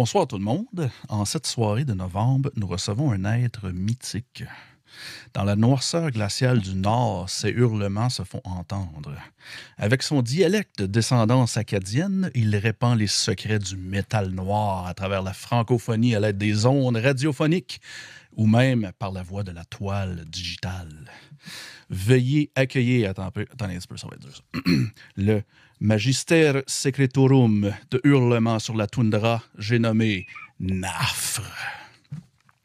Bonsoir tout le monde. En cette soirée de novembre, nous recevons un être mythique. Dans la noirceur glaciale du Nord, ses hurlements se font entendre. Avec son dialecte de descendance acadienne, il répand les secrets du métal noir à travers la francophonie à l'aide des ondes radiophoniques ou même par la voix de la toile digitale. Veuillez accueillir, attends un peu, attendez un peu, ça va être ça. Le Magister Secretorum de hurlement sur la toundra, j'ai nommé Nafre.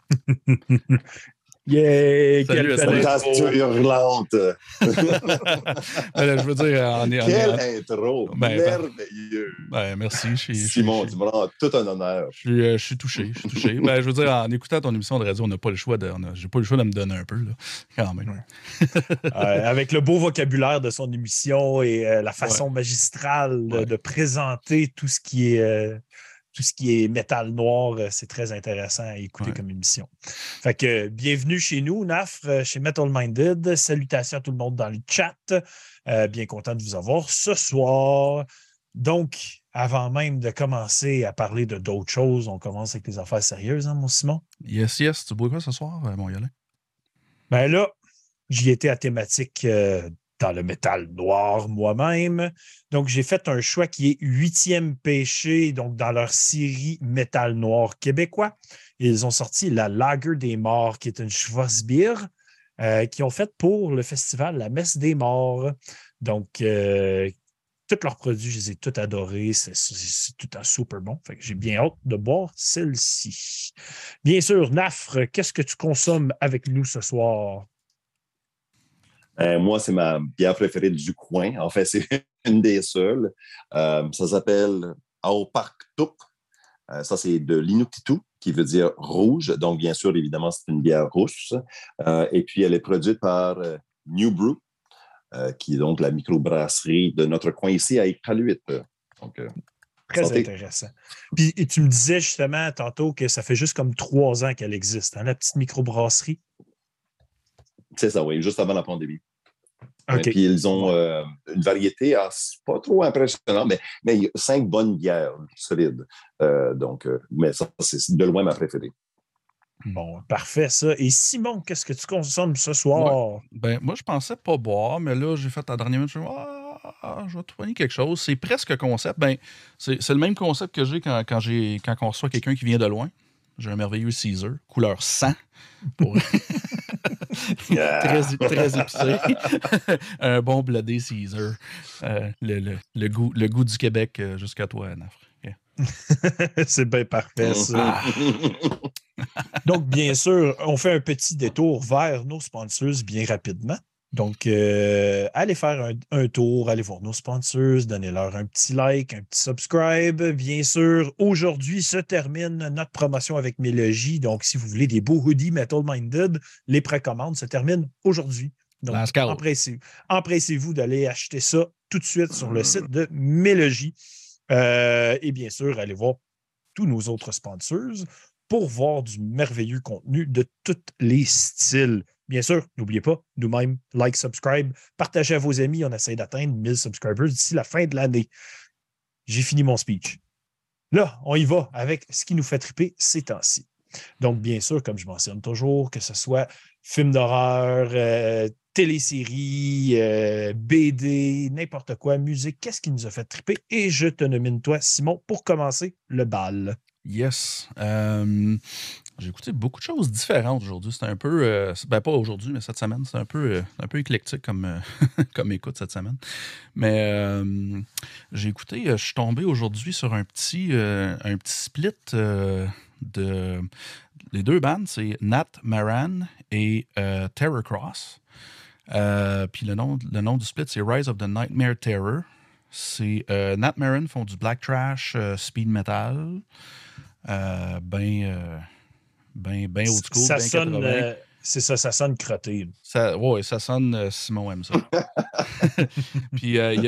Yeah! Salut, quelle hurlante. Ben je veux dire, en est. Quelle est- intro. Ben. Merveilleux. ben, merci. Je suis, je suis- Simon, tu me rends tout un honneur. suis- je suis, euh, je suis touché. Je suis touché. Ben, je veux dire, en écoutant ton émission de radio, on n'a pas le choix de. on a- J'ai pas le choix de me donner un peu, là. Quand même. Euh, avec le beau vocabulaire de son émission et euh, la façon magistrale de- Ouais. de présenter tout ce qui est euh, tout ce qui est métal noir, euh, c'est très intéressant à écouter Ouais. comme émission. Fait que bienvenue chez nous, Nafre, euh, chez Metal Minded. Salutations à tout le monde dans le chat. Euh, bien content de vous avoir ce soir. Donc, avant même de commencer à parler de d'autres choses, on commence avec les affaires sérieuses, hein, mon Simon? Yes, yes. Tu bois quoi ce soir, mon Yolin? Ben là, j'y étais à thématique euh, dans le métal noir moi-même. Donc, j'ai fait un choix qui est huitième péché, donc dans leur série métal noir québécois. Ils ont sorti la Lager des Morts, qui est une Schwarzbier, euh, qui ont fait pour le festival La Messe des Morts. Donc, euh, tous leurs produits, je les ai tous adorés. C'est tout un super bon. J'ai bien hâte de boire celle-ci. Bien sûr, Nafre, qu'est-ce que tu consommes avec nous ce soir? Euh, moi, c'est ma bière préférée du coin. En fait, c'est une des seules. Euh, ça s'appelle Aoparktuk. Euh, ça, c'est de l'Inuktitut, qui veut dire rouge. Donc, bien sûr, évidemment, c'est une bière rousse. Euh, et puis, elle est produite par New Brew, qui est donc la microbrasserie de notre coin ici à Iqaluit. Donc, Très Santé. intéressant. Puis et tu me disais justement tantôt que ça fait juste comme trois ans qu'elle existe, hein, la petite microbrasserie. C'est ça, oui, juste avant la pandémie. Puis, ils ont euh, une variété, ah, c'est pas trop impressionnant, mais, mais il y a cinq bonnes bières solides. Euh, donc, euh, mais ça, c'est de loin ma préférée. Bon, parfait, ça. Et Simon, qu'est-ce que tu consommes ce soir? Ben, moi, je pensais pas boire, mais là, j'ai fait à la dernière minute, je me suis dit, ah, je vais quelque chose. C'est presque concept. Ben, c'est c'est le même concept que j'ai quand, quand, j'ai- quand on reçoit quelqu'un qui vient de loin. J'ai un merveilleux Caesar, couleur sang. Pour... très, très épicé. un bon blodé Caesar. Euh, le, le- le goût, le goût du Québec euh, jusqu'à toi, Nafre. Yeah. c'est bien parfait, ça. Donc, bien sûr, on fait un petit détour vers nos sponsors bien rapidement. Donc, euh, allez faire un, un tour, allez voir nos sponsors, donnez-leur un petit like, un petit subscribe. Bien sûr, aujourd'hui se termine notre promotion avec Mélogie. Donc, si vous voulez des beaux hoodies Metal Minded, les précommandes se terminent aujourd'hui. Donc, empressez- empressez-vous d'aller acheter ça tout de suite sur le site de Mélogie. Euh, et bien sûr, allez voir tous nos autres sponsors pour voir du merveilleux contenu de tous les styles. Bien sûr, n'oubliez pas, nous-mêmes, like, subscribe, partagez à vos amis. On essaie d'atteindre 1000 subscribers d'ici la fin de l'année. J'ai fini mon speech. Là, on y va avec ce qui nous fait triper ces temps-ci. Donc, bien sûr, comme je mentionne toujours, que ce soit films d'horreur, euh, téléséries, euh, BD, n'importe quoi, musique, qu'est-ce qui nous a fait triper? Et je te nomine toi, Simon, pour commencer le bal. Yes. Euh, j'ai écouté beaucoup de choses différentes aujourd'hui. C'était un peu. euh, ben, pas aujourd'hui, mais cette semaine. C'est un peu, euh, un peu éclectique comme, euh, comme écoute cette semaine. Mais j'ai écouté. je suis tombé aujourd'hui sur un petit, un petit split de. Les deux bandes, c'est Nat Maran et Terror Cross. Puis le nom, le nom du split, c'est Rise of the Nightmare Terror. C'est Nat Maran font du black trash, speed metal. Ben, euh, ben, old school, ça ben sonne, 80. euh, c'est ça, ça sonne crotté. Ça, ouais, ça sonne euh, Simon aime ça. puis euh, il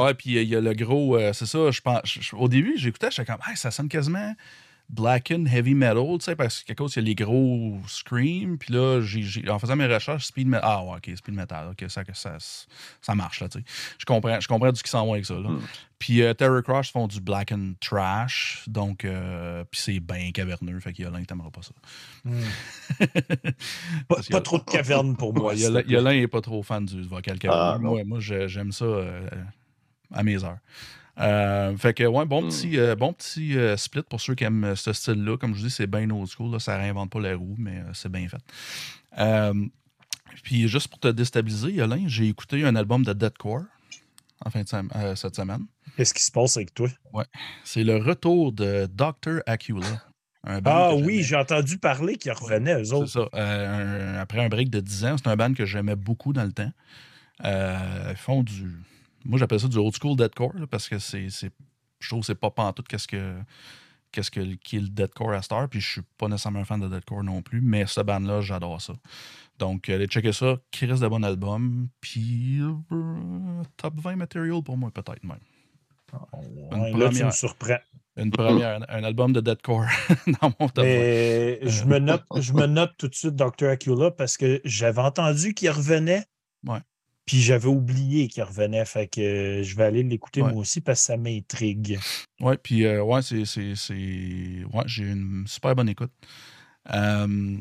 ouais, il y a le gros, euh, c'est ça, je pense. au début, j'écoutais, j'étais comme, Hey, ça sonne quasiment Blacken Heavy Metal, tu sais, parce quelque chose, il y a les gros screams. Puis là, j'ai, j'ai- en faisant mes recherches, Speed Metal. Ah, ouais, ok, Speed Metal. Ok, ça, ça, ça marche, là, tu sais. Je comprends, je comprends du qui s'en va avec ça, là. Mm. Puis euh, Terror Crush font du Black and Trash. Donc, euh, puis c'est bien caverneux. Fait qu'il y a l'un pas ça. Hmm. Pas, pas trop de caverne pour moi. Plaît. Yola n'est pas trop fan du vocal caverneux. Ah, non. moi, j'aime ça euh, à mes heures. Euh, fait que, ouais, bon Mm. petit, euh, bon petit euh, split pour ceux qui aiment ce style-là. Comme je vous dis, c'est bien old school. Là, ça réinvente pas la roue, mais euh, c'est bien fait. Euh, puis, juste pour te déstabiliser, Yolin, j'ai écouté un album de Deadcore en fin de sem- euh, cette semaine. Qu'est-ce qui se passe avec toi? C'est le retour de Dr. Acula. un band Ah oui, j'ai entendu parler qu'ils revenaient, eux C'est autres. ça. Euh, un- après un break de 10 ans, c'est un band que j'aimais beaucoup dans le temps. Euh, ils font du. Moi, j'appelle ça du old school deadcore là, parce que c'est. Je trouve que c'est pas pantoute qu'est-ce que. Qu'est-ce que, qui est le deadcore à Star, puis je suis pas nécessairement un fan de deadcore non plus, mais ce band-là, j'adore ça. Donc, allez checker ça. Qui reste de bon album, puis euh, top 20 material pour moi, peut-être même. Une là, tu me surprends. Une première, un, un album de deadcore dans mon top 20. Mais je me, note, je me note tout de suite Dr. Acula parce que j'avais entendu qu'il revenait. Ouais. Puis j'avais oublié qu'il revenait. Fait que euh, je vais aller l'écouter Ouais. moi aussi parce que ça m'intrigue. Ouais, puis euh, ouais, c'est. c'est- c'est- Ouais, j'ai une super bonne écoute. Euh,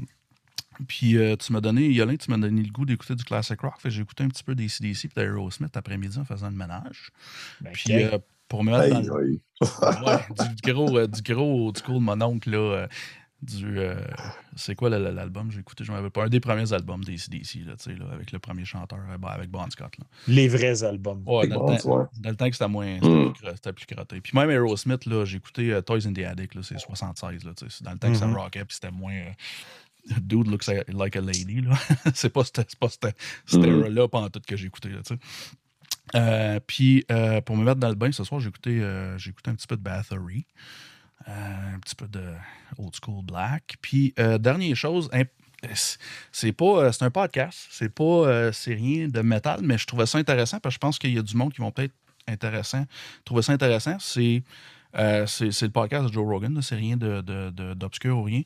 puis euh, tu m'as donné, Yolin, tu m'as donné le goût d'écouter du classic rock. Fait que j'ai écouté un petit peu des CDC et d'Aerosmith après-midi en faisant le ménage. Ben, Puis euh, pour me mettre dans du, gros, du gros old school, mon oncle, là. Du, euh, c'est quoi l'album? J'ai écouté, je m'en rappelle pas. Un des premiers albums des CDC, là, tu sais, là, avec le premier chanteur, euh, avec Bon Scott. Là. Les vrais albums. Ouais, dans, Bon le temps, ouais. dans le temps que c'était moins. C'était Mm. plus, crotté. Puis même Aerosmith, là, j'ai écouté euh, Toys in the Attic, là, c'est 76. Là, tu sais, c'est dans le temps que ça rockait, puis c'était moins. euh, Dude looks like a lady. Là. c'est pas cette, c'est pas cette, cette Mhm. era-là pendant tout que j'ai écouté. Là, tu sais. Euh, puis euh, pour me mettre dans le bain ce soir, j'ai écouté, euh, j'ai écouté un petit peu de Bathory, euh, un petit peu de Old School Black. Puis euh, dernière chose, c'est pas euh, c'est un podcast, c'est pas euh, c'est rien de métal, mais je trouvais ça intéressant parce que je pense qu'il y a du monde qui vont peut-être intéressant, trouver ça intéressant. C'est euh, c'est le podcast de Joe Rogan, c'est rien de, de- de- d'obscur ou rien.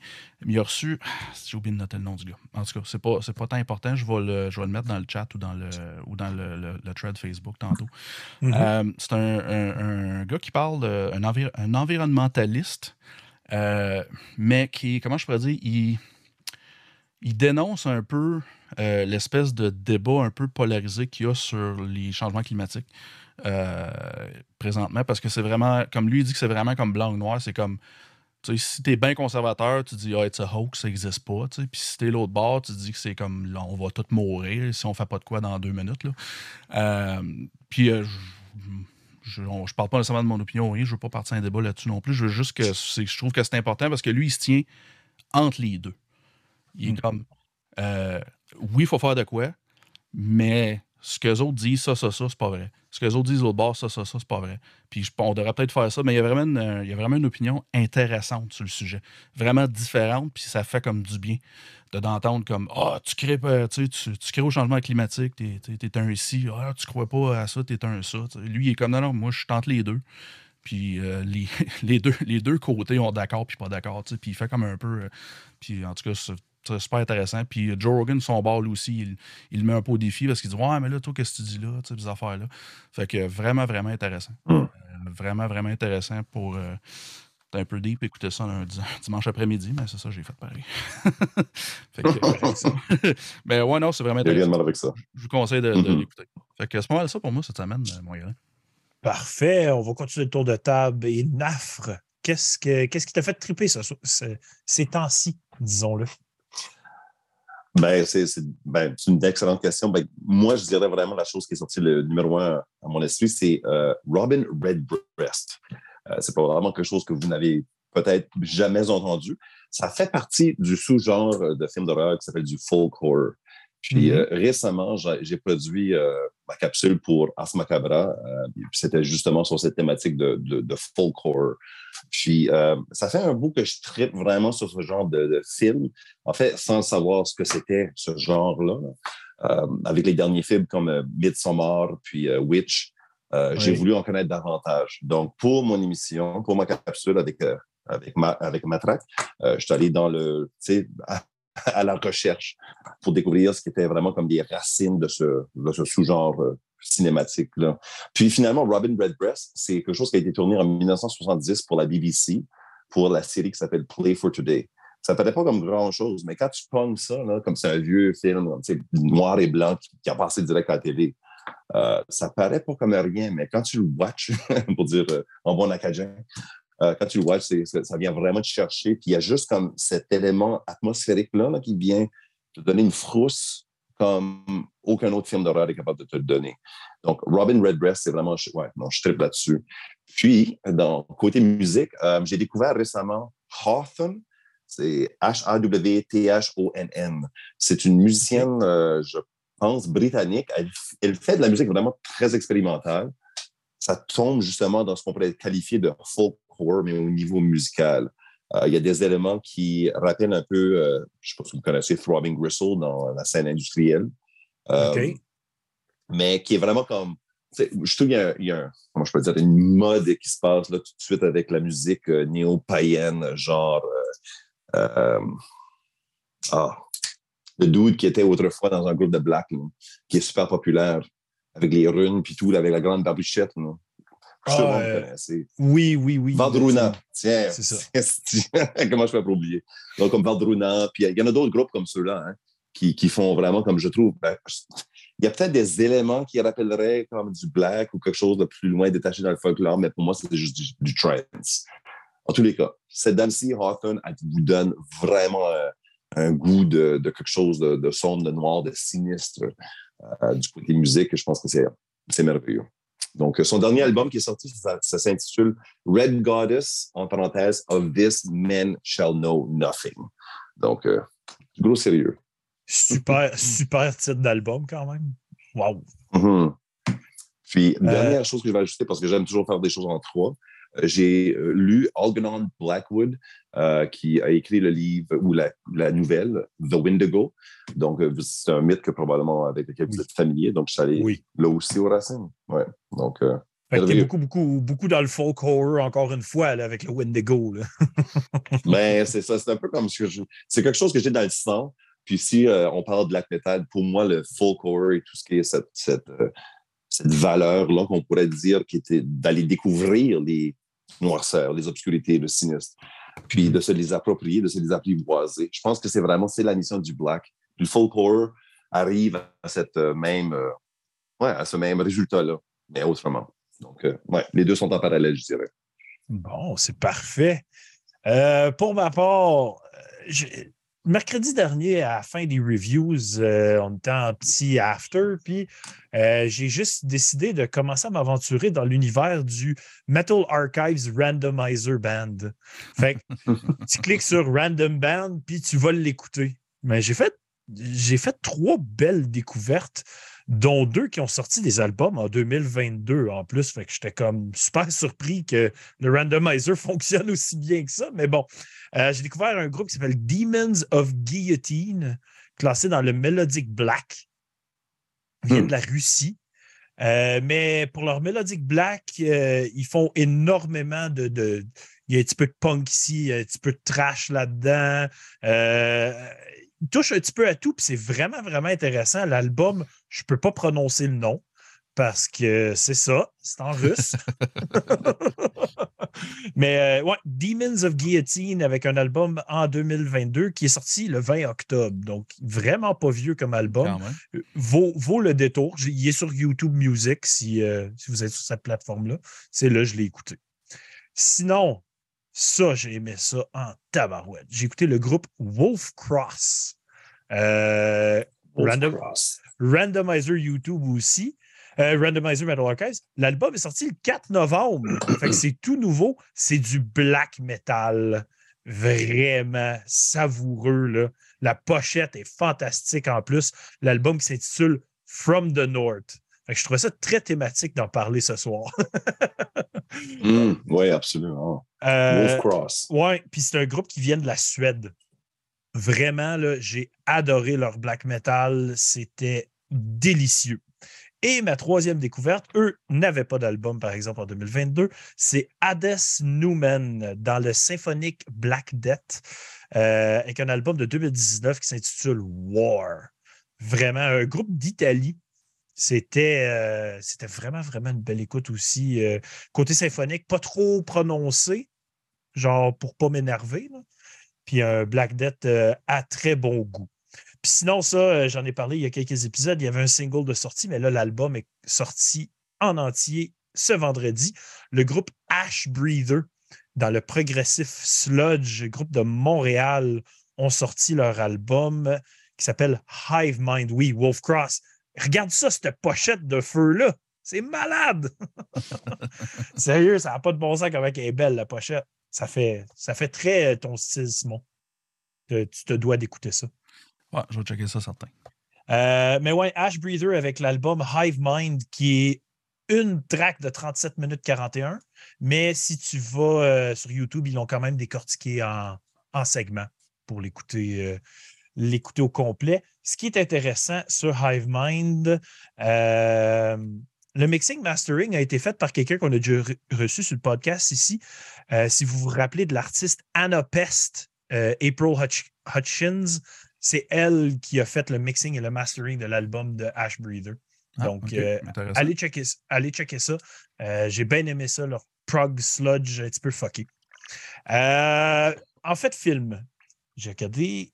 Il a reçu. J'ai oublié de noter le nom du gars. En tout cas, c'est pas, pas tant important. Je vais, le, je vais le mettre dans le chat ou dans le, ou dans le, le- le thread Facebook tantôt. Mhm. Euh, c'est un, un- un gars qui parle, de, un, envi- un environnementaliste, euh, mais qui, comment je pourrais dire, il, il dénonce un peu euh, l'espèce de débat un peu polarisé qu'il y a sur les changements climatiques présentement, parce que c'est vraiment, comme lui il dit que c'est vraiment comme blanc ou noir, c'est comme, tu sais, si t'es bien conservateur, tu dis, ah, it's a hoax, ça n'existe pas, tu sais. puis si t'es l'autre bord, tu dis que c'est comme, là, on va tous mourir si on fait pas de quoi dans deux minutes, là. Euh, puis, euh, je, je parle pas nécessairement de mon opinion, rien, je veux pas partir un débat là-dessus non plus, je veux juste que c'est- je trouve que c'est important parce que lui, il se tient entre les deux. Il est Mm. comme, euh, oui, il faut faire de quoi, mais ce que les autres disent, ça, ça, ça, c'est pas vrai. Ce que les autres disent l'autre bord, ça, ça, ça, c'est pas vrai. Puis je- on devrait peut-être faire ça, mais il y a vraiment une, euh, il y a vraiment une opinion intéressante sur le sujet. Vraiment différente, puis ça fait comme du bien de d'entendre comme Ah, tu crées pas, tu, tu, crées au changement climatique, t'es, t'es- t'es un ici, ah, tu crois pas à ça, t'es un ça. Lui, il est comme non, non, moi je entre les deux. Puis euh, les, les, deux, les deux côtés ont d'accord puis pas d'accord. Puis il fait comme un peu. euh, puis en tout cas, super intéressant. Puis euh, Joe Rogan, son lui aussi, il, il le met un peu au défi parce qu'il dit Ouais, mais là, toi, qu'est-ce que tu dis là, tu sais, ces affaires-là. Fait que vraiment, vraiment intéressant. Mm. Euh, vraiment, vraiment intéressant pour. euh, un peu deep, écouter ça un di- dimanche après-midi, mais c'est ça, j'ai fait pareil. fait que, mais ouais, non, c'est vraiment Il y a rien de intéressant. mal avec ça. Je vous conseille de, de Mhm. l'écouter. Fait que c'est pas mal ça pour moi cette semaine, euh, mon gars. Parfait. On va continuer le tour de table. Et Nafre, qu'est-ce, que, qu'est-ce qui t'a fait triper ça, ce- ces temps-ci, disons-le? Ben, c'est ben, une excellente question. Ben, moi, je dirais vraiment la chose qui est sortie le numéro un à mon esprit, c'est euh, Robin Redbreast. Euh, c'est pas vraiment quelque chose que vous n'avez peut-être jamais entendu. Ça fait partie du sous-genre de film d'horreur qui s'appelle du folk horror. Puis Mhm. euh, récemment, j'ai produit euh, ma capsule pour Ars Macabra. euh, C'était justement sur cette thématique de, de, de folk horror. Puis ça fait un bout que je tripe vraiment sur ce genre de, de film. En fait, sans savoir ce que c'était ce genre-là. là. Euh, avec les derniers films comme euh, Midsommar puis euh, Witch, j'ai voulu en connaître davantage. Donc, pour mon émission, pour ma capsule avec avec, ma, avec Matraque, je suis allé dans le, à, la recherche pour découvrir ce qui était vraiment comme des racines de ce, de ce sous-genre cinématique. Là. Puis finalement, Robin Redbreast, c'est quelque chose qui a été tourné en 1970 pour la BBC, pour la série qui s'appelle Play for Today. Ça ne paraît pas comme grand-chose, mais quand tu pognes ça, là, comme c'est un vieux film noir et blanc qui, a passé direct à la télé, euh, ça paraît pas comme rien, mais quand tu le watches, pour dire euh, en bon acadien, euh, quand tu le watches, ça vient vraiment te chercher. Puis il y a juste comme cet élément atmosphérique-là là, qui vient te donner une frousse comme aucun autre film d'horreur est capable de te le donner. Donc, Robin Redbreast, c'est vraiment, ouais, non, je tripe là-dessus. Puis, dans côté musique, euh, j'ai découvert récemment Hawthorne. C'est H-A-W-T-H-O-N-N. C'est une musicienne, euh, je pense, britannique. Elle, fait de la musique vraiment très expérimentale. Ça tombe justement dans ce qu'on pourrait qualifier de folk horror, mais au niveau musical. Euh, il y a des éléments qui rappellent un peu, je ne sais pas si vous connaissez Throbbing Gristle dans la scène industrielle. Mais qui est vraiment comme je trouve qu'il y a, comment je peux dire, une mode qui se passe là, tout de suite avec la musique euh, néo-païenne, genre euh, euh, ah, le dude qui était autrefois dans un groupe de black, qui est super populaire, avec les runes puis tout, avec la grande barbichette. Là. Ah, oui, oui, oui. Valdruna, tiens. C'est ça. Comment je fais pour oublier? Donc, comme Valdruna, puis il y en a d'autres groupes comme ceux-là hein, qui, qui, font vraiment, comme je trouve, ben, il y a peut-être des éléments qui rappelleraient comme du black ou quelque chose de plus loin détaché dans le folklore, mais pour moi, c'est juste du, trance. En tous les cas, cette dame-ci, Hawthorne, elle vous donne vraiment euh, un goût de, quelque chose de, sombre, de noir, de sinistre euh, du côté musique. Je pense que c'est merveilleux. Donc, son dernier album qui est sorti, ça, s'intitule Red Goddess, en parenthèse, Of This Men Shall Know Nothing. Donc, euh, gros sérieux. Super, super titre d'album quand même. Wow. Mm-hmm. Puis, euh, dernière chose que je vais ajouter, parce que j'aime toujours faire des choses en trois, j'ai euh, lu Algernon Blackwood, qui a écrit le livre ou la, nouvelle The Windigo. Donc, c'est un mythe que probablement avec lequel vous êtes familier. Donc, je suis allé là aussi au racine. Ouais. Donc, fait beaucoup, beaucoup, beaucoup dans le folk horror, encore une fois, avec le Windigo. Mais ben, c'est ça, c'est un peu comme ce que je... C'est quelque chose que j'ai dans le sang. Puis si euh, on parle de black metal, pour moi, le folk horror et tout ce qui est cette, cette, euh, cette valeur-là qu'on pourrait dire qui était d'aller découvrir les noirceurs, les obscurités, le sinistre, puis de se les approprier, de se les apprivoiser. Je pense que c'est vraiment c'est la mission du black. Le folk horror arrive à cette euh, même ouais, à ce même résultat-là, mais autrement. Donc, ouais, les deux sont en parallèle, je dirais. Bon, c'est parfait. pour ma part, mercredi dernier, à la fin des reviews, euh, on était en petit after, puis euh, j'ai juste décidé de commencer à m'aventurer dans l'univers du Metal Archives Randomizer Band. Fait que tu cliques sur Random Band, puis tu vas l'écouter. Mais j'ai fait, j'ai fait trois belles découvertes dont deux qui ont sorti des albums en 2022 en plus. Fait que j'étais comme super surpris que le randomizer fonctionne aussi bien que ça. Mais bon, euh, j'ai découvert un groupe qui s'appelle Demons of Guillotine, classé dans le Melodic Black. Ils viennent hmm. de la Russie. Euh, mais pour leur Melodic Black, euh, ils font énormément de, de, Il y a un petit peu de punk ici, un petit peu de trash là-dedans il touche un petit peu à tout, puis c'est vraiment, vraiment intéressant. L'album, je ne peux pas prononcer le nom parce que c'est ça, c'est en russe. Mais euh, ouais, Demons of Guillotine avec un album en 2022 qui est sorti le 20 octobre. Donc, vraiment pas vieux comme album. Euh, vaut, vaut, le détour. Il est sur YouTube Music si, euh, si vous êtes sur cette plateforme-là. C'est là, je l'ai écouté. Sinon, ça, j'ai aimé ça en tabarouette. J'ai écouté le groupe Wolf Cross. Euh, Randomizer YouTube aussi. Euh, Randomizer Metal Archives. L'album est sorti le 4 novembre. fait que c'est tout nouveau. C'est du black metal. Vraiment savoureux. Là. La pochette est fantastique en plus. L'album qui s'intitule From the North. je trouvais ça très thématique d'en parler ce soir. Hmm, oui, absolument. Euh, Cross. Oui, puis c'est un groupe qui vient de la Suède. Vraiment, j'ai adoré leur black metal. C'était délicieux. Et ma troisième découverte, eux n'avaient pas d'album, par exemple, en 2022, c'est Hades Newman dans le symphonique Black Death, euh, avec un album de 2019 qui s'intitule War. Vraiment, un groupe d'Italie. C'était euh, vraiment, vraiment une belle écoute aussi. Euh, côté symphonique, pas trop prononcé, genre pour pas m'énerver. Puis un Black Death à très bon goût. Puis sinon, ça, j'en ai parlé il y a quelques épisodes. Il y avait un single de sortie, mais là, l'album est sorti en entier ce vendredi. Le groupe Ash Breather, dans le progressif sludge, groupe de Montréal, ont sorti leur album qui s'appelle Hive Mind. Oui, Wolf Cross. Regarde ça, cette pochette de feu-là. C'est malade! Sérieux, ça n'a pas de bon sens comment elle est belle, la pochette. Ça fait, ça fait très euh, ton style, Simon. Tu te dois d'écouter ça. Ouais, je vais checker ça, certain. Euh, mais ouais, Ash Breather avec l'album Hive Mind, qui est une track de 37 minutes 41. Mais si tu vas euh, sur YouTube, ils l'ont quand même décortiqué en, en segments pour l'écouter l'écouter au complet. Ce qui est intéressant sur Hive Mind, le mixing mastering a été fait par quelqu'un qu'on a déjà reçu sur le podcast ici. Euh, si vous vous rappelez de l'artiste Anna Pest, euh, April Hutchins, c'est elle qui a fait le mixing et le mastering de l'album de Ash Breather. Ah, Donc, allez, checker, allez checker ça. J'ai bien aimé ça, leur prog sludge un petit peu fucké. en fait, film. J'ai regardé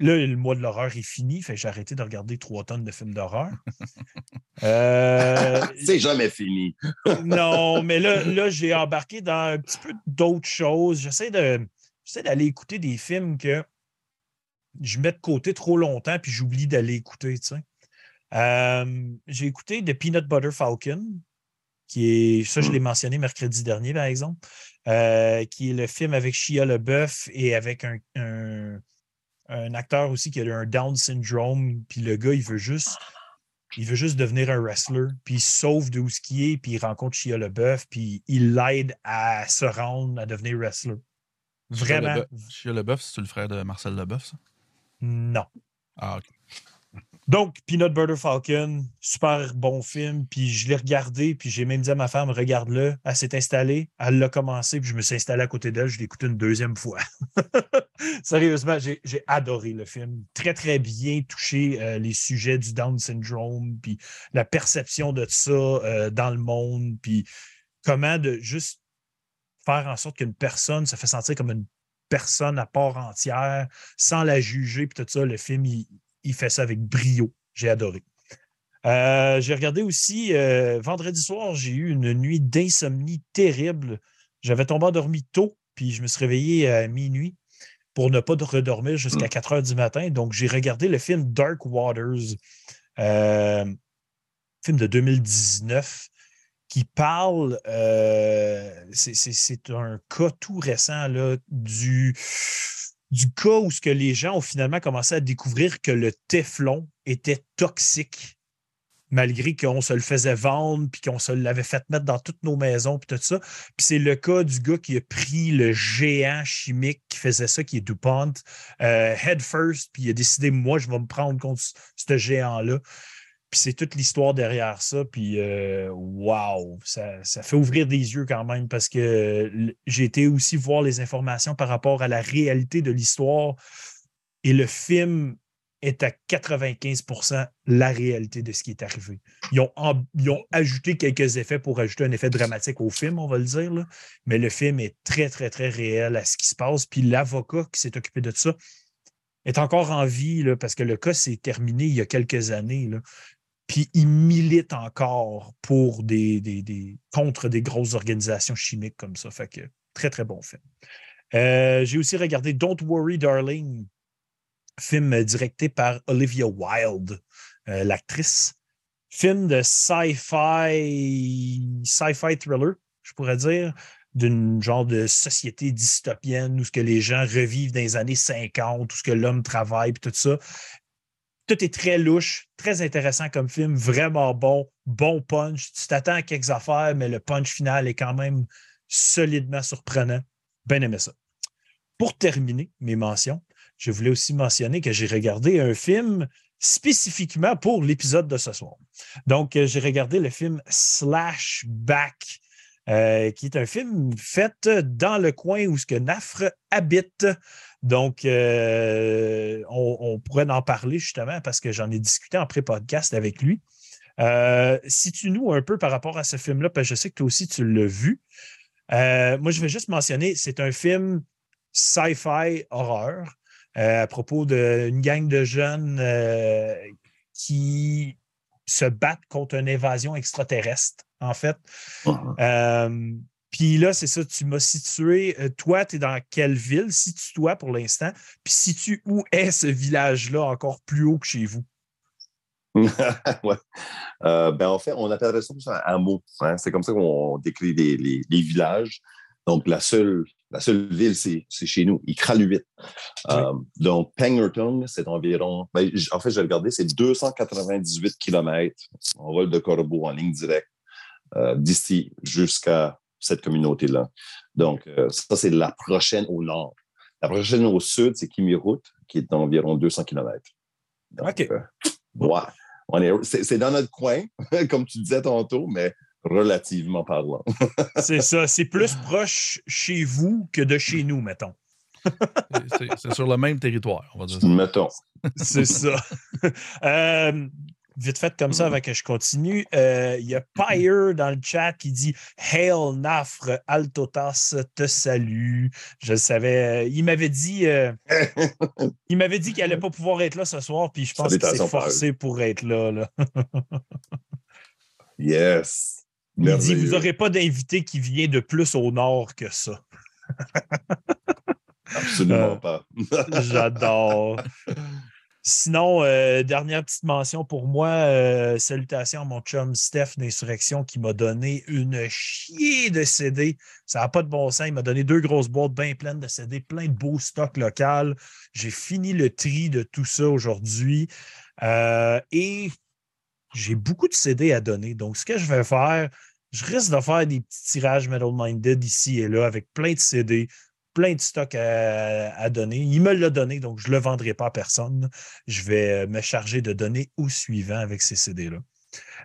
Là, le mois de l'horreur est fini, fait j'ai arrêté de regarder trois tonnes de films d'horreur. Euh, c'est jamais fini. non, mais là, là j'ai embarqué dans un petit peu d'autres choses. J'essaie de d'aller écouter des films que je mets de côté trop longtemps puis j'oublie d'aller écouter. Euh, j'ai écouté The Peanut Butter Falcon, qui est, ça, je l'ai mentionné mercredi dernier, par exemple, euh, qui est le film avec Shia LeBeouf et avec un un acteur aussi qui a un Down syndrome, puis le gars, il veut juste. Il veut juste devenir un wrestler, puis il sauve de où ce qui est, puis il rencontre Chia LeBeouf, puis il l'aide à se rendre à devenir wrestler. Vraiment. Chia LeBeouf, c'est le frère de Marcel LeBeouf, ça? Non. Ah, OK. Donc, Peanut Butter Falcon, super bon film. Puis je l'ai regardé, puis j'ai même dit à ma femme, regarde-le. Elle s'est installée, elle l'a commencé, puis je me suis installé à côté d'elle, je l'ai écouté une deuxième fois. Sérieusement, j'ai adoré le film. Très, très bien touché euh, les sujets du Down syndrome, puis la perception de ça euh, dans le monde, puis comment de juste faire en sorte qu'une personne se fait sentir comme une personne à part entière, sans la juger, puis tout ça. Le film, il, il fait ça avec brio. J'ai adoré. Euh, j'ai regardé aussi, euh, vendredi soir, j'ai eu une nuit d'insomnie terrible. J'avais tombé endormi tôt, puis je me suis réveillé à minuit pour ne pas redormir jusqu'à 4 mm. heures du matin. Donc, j'ai regardé le film Dark Waters, euh, film de 2019, qui parle, c'est un cas tout récent là, du du cas où ce que les gens ont finalement commencé à découvrir que le Teflon était toxique, malgré qu'on se le faisait vendre, puis qu'on se l'avait fait mettre dans toutes nos maisons, puis tout ça. Puis c'est le cas du gars qui a pris le géant chimique qui faisait ça, qui est DuPont, euh, head first, puis il a décidé, moi, je vais me prendre contre ce géant-là. Puis c'est toute l'histoire derrière ça. Puis waouh, ça, ça, fait ouvrir des yeux quand même parce que j'ai été aussi voir les informations par rapport à la réalité de l'histoire. Et le film est à 95% la réalité de ce qui est arrivé. Ils ont, ajouté quelques effets pour ajouter un effet dramatique au film, on va le dire, mais le film est très, très, très réel à ce qui se passe. Puis l'avocat qui s'est occupé de ça est encore en vie parce que le cas s'est terminé il y a quelques années. Puis il milite encore contre des grosses organisations chimiques comme ça. Fait que très, très bon film. Euh, j'ai aussi regardé Don't Worry Darling, film directé par Olivia Wilde, euh, l'actrice. Film de sci-fi, sci-fi thriller, je pourrais dire, d'une genre de société dystopienne où ce que les gens revivent dans les années 50, où ce que l'homme travaille, puis tout ça. Tout est très louche, très intéressant comme film, vraiment bon, bon punch. Tu t'attends à quelques affaires, mais le punch final est quand même solidement surprenant. Bien aimé ça. Pour terminer mes mentions, je voulais aussi mentionner que j'ai regardé un film spécifiquement pour l'épisode de ce soir. Donc, euh, j'ai regardé le film Slashback, euh, qui est un film fait dans le coin où ce que Nafre habite. Donc, euh, on, pourrait en parler justement parce que j'en ai discuté en pré-podcast avec lui. si tu nous un peu par rapport à ce film-là, parce que je sais que toi aussi tu l'as vu. moi, je vais juste mentionner, c'est un film sci-fi horreur. Euh, à propos d'une gang de jeunes euh, qui se battent contre une évasion extraterrestre, en fait. Euh, puis là, c'est ça, tu m'as situé. toi, tu es dans quelle ville? Situe-toi pour l'instant. Puis situe où est ce village-là encore plus haut que chez vous? ouais. ben, en fait, on appellerait ça un hameau. Hein. C'est comme ça qu'on décrit les, les, villages. Donc, la seule la seule ville, c'est chez nous, Iqaluit. Euh, donc, Pengerton, c'est environ, ben, en fait, j'ai regardé, c'est 298 km en vol de corbeau en ligne directe euh, d'ici jusqu'à cette communauté-là. Donc, euh, ça, c'est la prochaine au nord. La prochaine au sud, c'est Kimirut, qui est d'environ 200 km. OK. ouais. C'est dans notre coin, comme tu disais tantôt, mais relativement parlant. c'est ça. C'est plus proche chez vous que de chez nous, mettons. c'est sur le même territoire, on va dire ça. Mettons. C'est ça. Euh, vite fait comme ça, avant que je continue, euh, il y a Pyre dans le chat qui dit Hail Nafre, Altotas te salue. Je le savais. Il m'avait dit il m'avait dit qu'il n'allait pas pouvoir être là ce soir, puis je pense qu'il s'est forcé pour être là. là. yes. Il dit Vous n'aurez pas d'invité qui vient de plus au nord que ça. Absolument euh, pas. J'adore. Sinon, euh, dernière petite mention pour moi, euh, salutations à mon chum Steph d'Insurrection qui m'a donné une chier de CD. Ça n'a pas de bon sens. Il m'a donné deux grosses boîtes bien pleines de CD, plein de beaux stocks locaux. J'ai fini le tri de tout ça aujourd'hui. et j'ai beaucoup de CD à donner. Donc, ce que je vais faire, je risque de faire des petits tirages Metal Minded ici et là avec plein de CD, plein de stocks à, donner. Il me l'a donné, donc je ne le vendrai pas à personne. Je vais me charger de donner au suivant avec ces CD-là.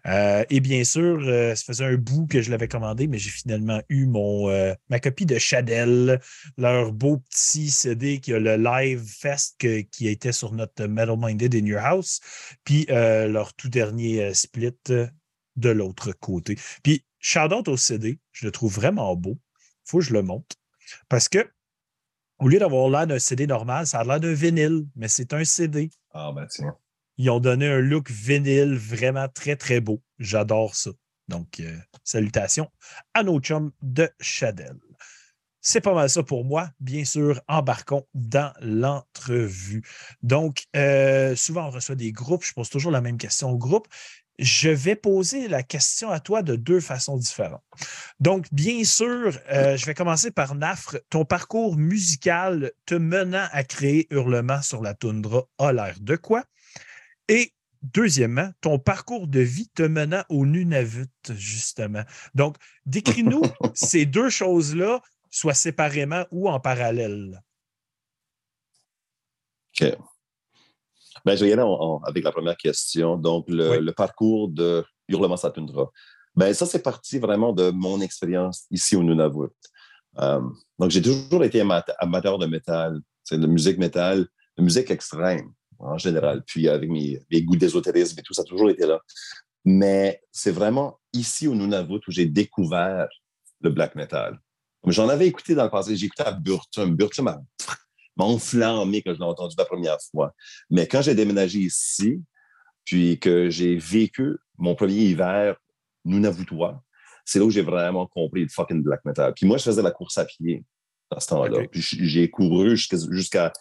Euh, et bien sûr, euh, ça faisait un bout que je l'avais commandé, mais j'ai finalement eu mon, euh, ma copie de Shadell, leur beau petit CD qui a le Live Fest qui était sur notre Metal Minded in Your House, puis leur tout dernier split de l'autre côté. Puis Shout out au CD, je le trouve vraiment beau. Il faut que je le monte. Parce que, au lieu d'avoir l'air d'un CD normal, ça a l'air d'un vinyle, mais c'est un CD. Ah, ben tiens. Ils ont donné un look vinyle vraiment très, très beau. J'adore ça. Donc, euh, salutations à nos chums de Chadel. C'est pas mal ça pour moi. Bien sûr, embarquons dans l'entrevue. Donc, euh, souvent, on reçoit des groupes. Je pose toujours la même question au groupe je vais poser la question à toi de deux façons différentes. Donc, bien sûr, euh, je vais commencer par Nafre. Ton parcours musical te menant à créer Hurlement sur la toundra a l'air de quoi? Et deuxièmement, ton parcours de vie te menant au Nunavut, justement. Donc, décris-nous ces deux choses-là, soit séparément ou en parallèle. OK. Ben, je vais y aller avec la première question. Donc, le, parcours de Hurlement Satundra. Ben, ça, c'est parti vraiment de mon expérience ici au Nunavut. Euh, donc, j'ai toujours été amateur de métal, de musique métal, de musique extrême en général. Puis avec mes, goûts d'ésotérisme et tout, ça a toujours été là. Mais c'est vraiment ici au Nunavut où j'ai découvert le black metal. J'en avais écouté dans le passé, j'ai écouté à Burtum. Burtum a m'a enflammé quand je l'ai entendu la première fois. Mais quand j'ai déménagé ici, puis que j'ai vécu mon premier hiver Nunavuttois, c'est là où j'ai vraiment compris le fucking black metal. Puis moi, je faisais la course à pied à ce temps-là. Puis j'ai couru jusqu'à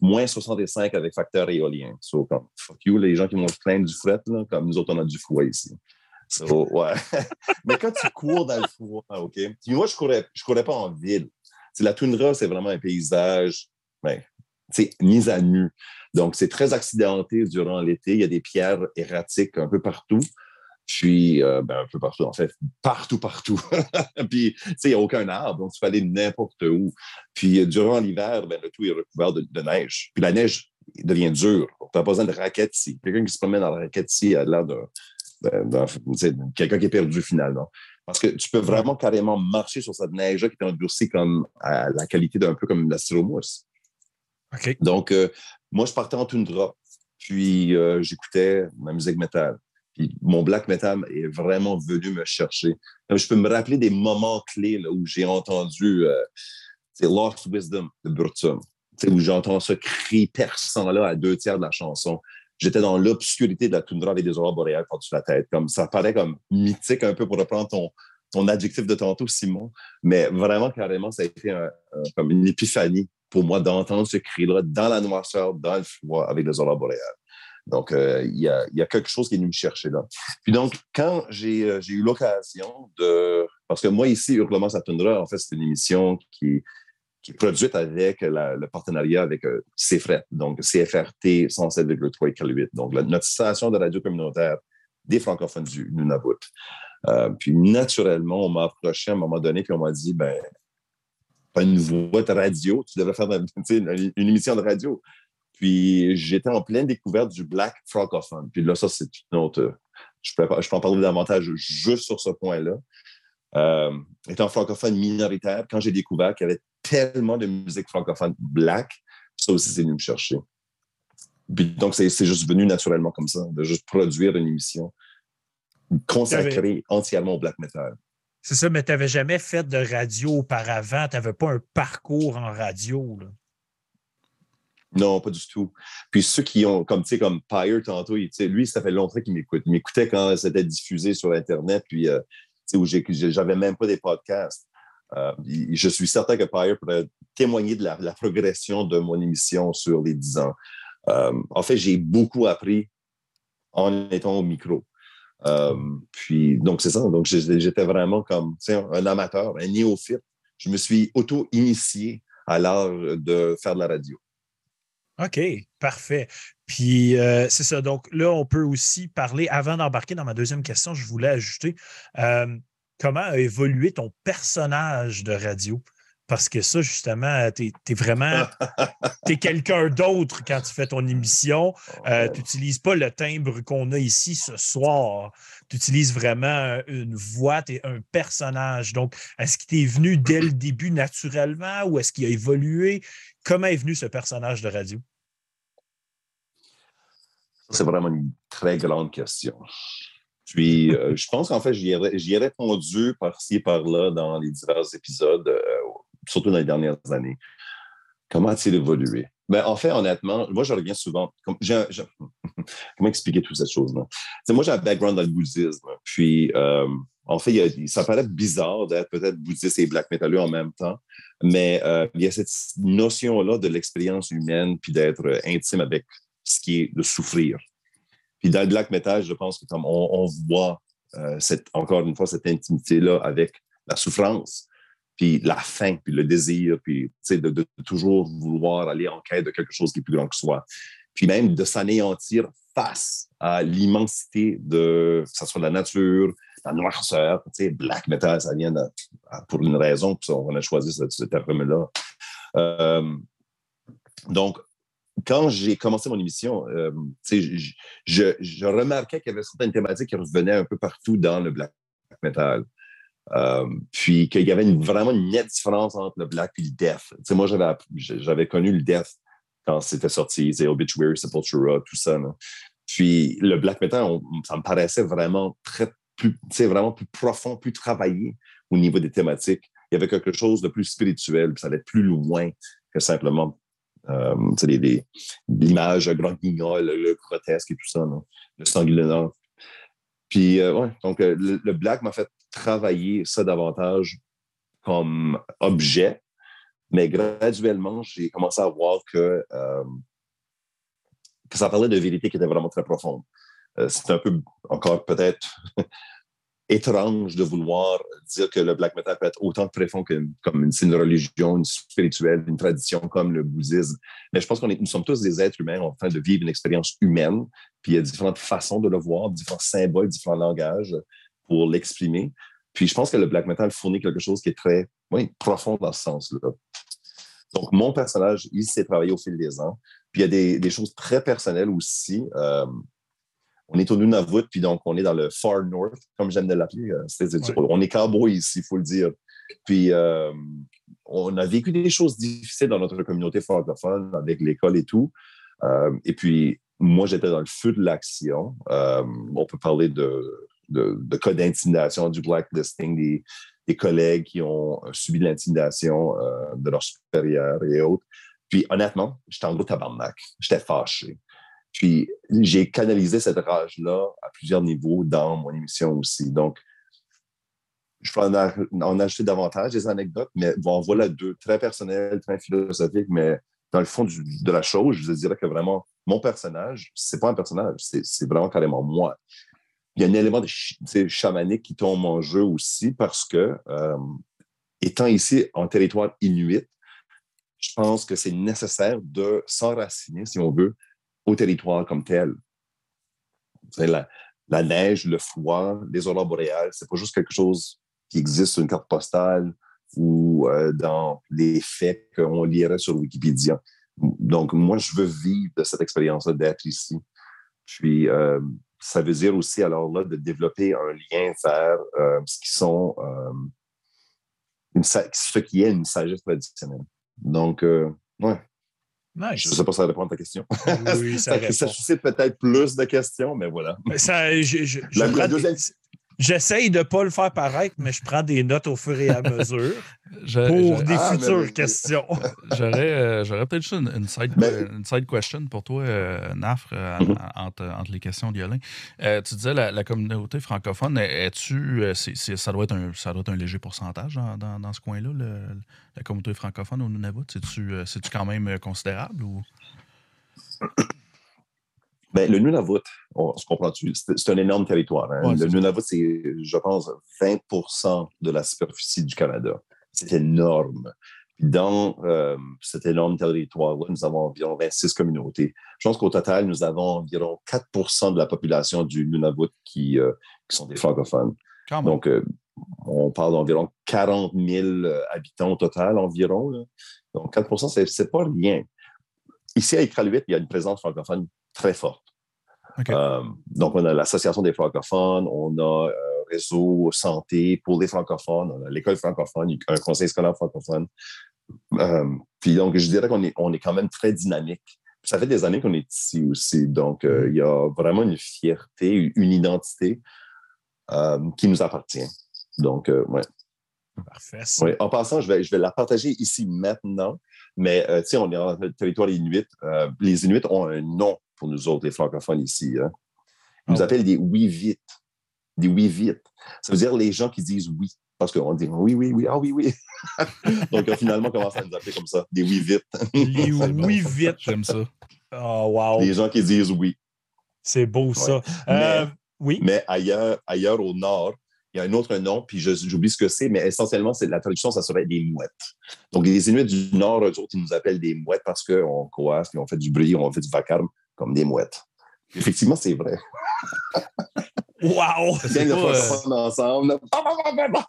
moins 65 avec facteur éolien. So, comme, fuck you, les gens qui vont se plaindre du fret, là, comme nous autres, on a du froid ici. So, ouais. Mais quand tu cours dans le froid, OK? Moi, je courais, je courais pas en ville. la toundra, c'est vraiment un paysage c'est ben, mise à nu. Donc, c'est très accidenté durant l'été. Il y a des pierres erratiques un peu partout. Puis, euh, ben, un peu partout, en fait, partout, partout. puis, tu sais, il n'y a aucun arbre, donc tu peux aller n'importe où. Puis, durant l'hiver, ben, le tout est recouvert de, neige. Puis, la neige devient dur. Tu n'as pas besoin de raquette ici. Quelqu'un qui se promène dans la raquette ici a l'air de, quelqu'un qui est perdu finalement. Parce que tu peux vraiment carrément marcher sur cette neige-là qui est endurcie comme à la qualité d'un peu comme la styromousse. Donc, euh, moi, je partais en toundra, puis euh, j'écoutais ma musique métal. Puis mon black metal est vraiment venu me chercher. je peux me rappeler des moments clés là, où j'ai entendu euh, Lost Wisdom de Burton, où j'entends ce cri perçant-là à deux tiers de la chanson. J'étais dans l'obscurité de la toundra avec des aurores boréales par-dessus la tête. Comme, ça paraît comme mythique un peu pour reprendre ton, ton adjectif de tantôt, Simon. Mais vraiment, carrément, ça a été comme une épiphanie pour moi d'entendre ce cri-là dans la noirceur, dans le froid, avec les aurores boréales. Donc, euh, il y, a, quelque chose qui est venu me chercher là. Puis donc, quand j'ai euh, eu l'occasion de... Parce que moi, ici, Hurlement Satundra, en fait, c'est une émission qui, qui est produite avec le partenariat avec euh, CFRET, donc CFRT 107,3 kW. Donc, notre station de radio communautaire des francophones du Nunavut. Euh, puis, naturellement, on m'a approché à un moment donné, puis on m'a dit, ben, pas une voix de radio, tu devrais faire une, émission de radio. Puis j'étais en pleine découverte du black francophone. Puis là, ça, c'est une autre. Je peux, je peux en parler davantage juste sur ce point-là. Euh, étant francophone minoritaire, quand j'ai découvert qu'il y avait tellement de musique francophone black, ça aussi, c'est venu me chercher. Puis donc, c'est juste venu naturellement comme ça, de juste produire une émission consacrée entièrement au black metal. C'est ça, mais tu n'avais jamais fait de radio auparavant, tu n'avais pas un parcours en radio. Là? Non, pas du tout. Puis ceux qui ont, comme tu sais, comme Pyre tantôt, lui, ça fait longtemps qu'il m'écoute. Il m'écoutait quand c'était diffusé sur Internet, puis euh, où j'avais même pas des podcasts. Euh, je suis certain que Pyre pourrait témoigner de la, progression de mon émission sur les 10 ans. Euh, en fait, j'ai beaucoup appris en étant au micro. puis, donc, c'est ça. Donc, j'étais vraiment comme un amateur, un néophyte. Je me suis auto-initié à l'art de faire de la radio. OK, parfait. Puis euh, c'est ça. Donc là, on peut aussi parler, avant d'embarquer dans ma deuxième question, je voulais ajouter euh, comment a évolué ton personnage de radio? Parce que ça, justement, tu es, vraiment. Tu es quelqu'un d'autre quand tu fais ton émission. Euh, tu n'utilises pas le timbre qu'on a ici ce soir. Tu utilises vraiment une voix, tu es un personnage. Donc, est-ce qu'il t'est venu dès le début naturellement ou est-ce qu'il a évolué? Comment est venu ce personnage de radio? C'est vraiment une très grande question. Puis, euh, je pense qu'en fait, j'y ai, répondu par-ci et par-là dans les divers épisodes, euh, surtout dans les dernières années. Comment a-t-il évolué? Ben, en fait, honnêtement, moi, je reviens souvent. comment expliquer toutes ces choses-là? Moi, j'ai un background dans le bouddhisme. Puis, euh, en fait, ça paraît bizarre d'être peut-être bouddhiste et black metaleux en même temps, mais il y a cette notion-là de l'expérience humaine puis d'être intime avec ce qui est de souffrir. Puis dans le black metal, je pense que comme on, voit euh, cette, encore une fois cette intimité-là avec la souffrance, puis la faim, puis le désir, puis de, de toujours vouloir aller en quête de quelque chose qui est plus grand que soi. Puis même de s'anéantir face à l'immensité de, que ce soit la nature, la noirceur, tu sais, black metal, ça vient pour une raison, puis on a choisi ce, terme-là. Euh, donc, quand j'ai commencé mon émission, euh, je, remarquais qu'il y avait certaines thématiques qui revenaient un peu partout dans le black metal. Euh, puis qu'il y avait vraiment une nette différence entre le black et le death. moi, j'avais connu le death quand c'était sorti, Obituary, Sepultura, tout ça. Puis le black metal, ça me paraissait vraiment très plus, vraiment plus profond, plus travaillé au niveau des thématiques. Il y avait quelque chose de plus spirituel, puis ça allait plus loin que simplement l'image grand guignol, le grotesque et tout ça, le sanguinolent. Puis, euh, ouais, donc euh, le, black m'a fait travailler ça davantage comme objet, mais graduellement, j'ai commencé à voir que, euh, ça parlait de vérité qui était vraiment très profonde. Euh, c'est un peu encore peut-être étrange de vouloir dire que le black metal peut être autant profond que comme une, religion, une spirituelle, une tradition comme le bouddhisme. Mais je pense qu'on nous sommes tous des êtres humains en train de vivre une expérience humaine. Puis il y a différentes façons de le voir, différents symboles, différents langages pour l'exprimer. Puis je pense que le black metal fournit quelque chose qui est très profond dans ce sens-là. Donc, mon personnage, il s'est travaillé au fil des ans. Puis il y a des, des choses très personnelles aussi. Euh, on est au Nunavut, puis donc on est dans le Far North, comme j'aime de l'appeler. Euh, on est cowboy ici, il faut le dire. Puis euh, on a vécu des choses difficiles dans notre communauté francophone, avec l'école et tout. et puis, moi, j'étais dans le feu de l'action. on peut parler de, de, de cas d'intimidation, du blacklisting, des, des collègues qui ont subi de l'intimidation de leurs supérieurs et autres. Puis honnêtement, j'étais en gros tabarnak. J'étais fâché. Puis j'ai canalisé cette rage-là à plusieurs niveaux dans mon émission aussi. Donc, je peux en, ajouter davantage des anecdotes, mais bon, voilà deux, très personnelles, très philosophiques, mais dans le fond de la chose, je dirais que vraiment, mon personnage, c'est pas un personnage, c'est vraiment carrément moi. Il y a un élément de chamanique qui tombe en jeu aussi parce que, euh, étant ici en territoire inuit, je pense que c'est nécessaire de s'enraciner, si on veut, au territoire comme tel. La, neige, le froid, les aurores boréales, c'est pas juste quelque chose qui existe sur une carte postale ou euh, dans les faits qu'on lirait sur Wikipédia. Donc, moi, je veux vivre de cette expérience-là, d'être ici. Puis, euh, ça veut dire aussi, alors là, de développer un lien vers euh, ce qui sont, ce qui est une sagesse traditionnelle. Donc, euh, ouais. Je ne sais pas si ça répond à ta question. Oui, ça, ça suscite peut-être plus de questions, mais voilà. Ça, je, je, la, deuxième, J'essaye de ne pas le faire paraître, mais je prends des notes au fur et à mesure pour des ah, futures questions. J'aurais, j'aurais peut-être juste une, side, une, side, question pour toi, euh, Nafre, euh, mhm. entre, entre, les questions d'Yolin. Euh, tu disais la, la communauté francophone, es-tu, ça, doit être un, ça doit être un léger pourcentage dans, dans, ce coin-là, la communauté francophone au Nunavut? C'est-tu, c'est-tu quand même considérable ou? Ben, le Nunavut, on se comprend-tu, c'est un énorme territoire. Hein. le Nunavut, c'est, je pense, 20% de la superficie du Canada. C'est énorme. dans euh, cet énorme territoire-là, nous avons environ 26 communautés. Je pense qu'au total, nous avons environ 4% de la population du Nunavut qui, euh, qui sont des francophones. Donc, euh, on parle d'environ 40 000 habitants au total environ. Donc, 4% c'est pas rien. Ici, à Iqaluit, il y a une présence francophone très forte. Euh, donc, on a l'Association des francophones, on a un euh, réseau santé pour les francophones, on a l'école francophone, un conseil scolaire francophone. Euh, puis donc, je dirais qu'on est, on est quand même très dynamique. ça fait des années qu'on est ici aussi. Donc, il y a vraiment une fierté, une identité qui nous appartient. Donc, ouais. Parfait. En passant, je vais, je vais la partager ici maintenant. Mais, tu sais, on est en territoire inuit. les Inuits ont un nom pour nous autres, les francophones ici. Hein. Ils nous oh. appellent des oui vite. Des oui vite. Ça veut dire les gens qui disent oui. Parce qu'on dit oui, oui, oui, ah oui, oui. Donc, on finalement commencé à nous appeler comme ça, des oui vite. les oui vite. J'aime ça. Oh, wow. Les gens qui disent oui. C'est beau, ça. Euh, oui? Mais ailleurs, ailleurs au nord, il y a un autre nom, puis j'oublie ce que c'est, mais essentiellement, c'est la traduction, ça serait des mouettes. Donc, les Inuits du Nord, eux autres, ils nous appellent des mouettes parce qu'on coasse, puis on fait du bruit, on fait du vacarme comme des mouettes. Effectivement, c'est vrai. Wow! C'est bien de faire ensemble.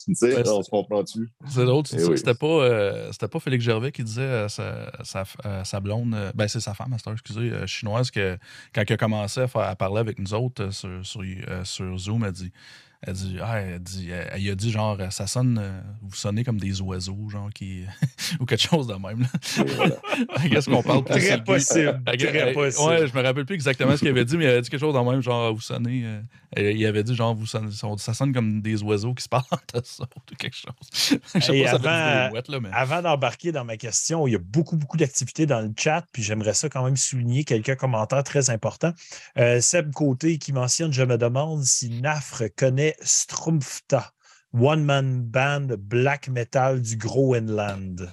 Tu sais, on se comprend-tu? C'est drôle, tu eh c'était pas, euh, pas Félix Gervais qui disait à sa, sa, blonde, euh, ben c'est sa femme, excusez, euh, chinoise, que quand il a commencé à, faire, à parler avec nous autres sur, sur, sur Zoom, elle dit elle dit, ah, elle dit, elle, a dit genre, ça sonne, euh, vous sonnez comme des oiseaux, genre, qui, ou quelque chose de même. Qu'est-ce qu'on parle plus Très possible. Très possible. Ouais, je me rappelle plus exactement ce qu'il avait dit, mais il avait dit quelque chose de même, genre, vous sonnez. Euh, il avait dit, genre, vous sonnez, ça sonne comme des oiseaux qui se parlent entre ça, ou quelque chose. Je sais pas avant, ça mais... avant d'embarquer dans ma question, il y a beaucoup, beaucoup d'activités dans le chat, puis j'aimerais ça quand même souligner quelques commentaires très importants. Euh, Seb Côté qui mentionne, je me demande si Nafre connaît Strumpfta, one-man band black metal du Groenland.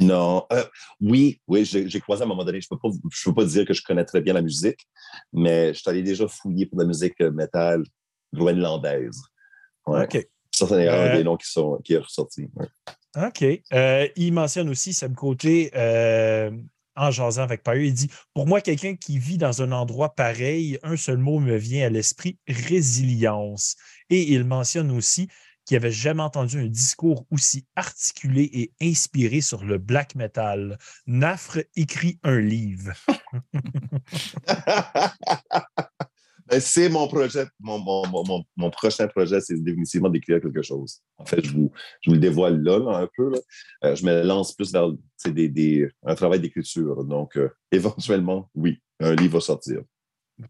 Non. Euh, oui, oui, j'ai croisé à un moment donné. Je ne peux, peux, pas dire que je connais très bien la musique, mais je suis allé déjà fouiller pour la musique metal groenlandaise. OK. Ça, c'est un euh, des noms qui, sont, qui est ressorti. OK. Euh, il mentionne aussi, Sam Côté, en jasant avec Payeux, il dit Pour moi, quelqu'un qui vit dans un endroit pareil, un seul mot me vient à l'esprit résilience. Et il mentionne aussi qui avait jamais entendu un discours aussi articulé et inspiré sur le black metal. Nafre écrit un livre. Ben, c'est mon projet, mon, mon, prochain projet, c'est définitivement d'écrire quelque chose. En fait, je vous, je vous le dévoile là, un peu. Euh, je me lance plus vers des, des, un travail d'écriture. Donc, euh, éventuellement, oui, un livre va sortir.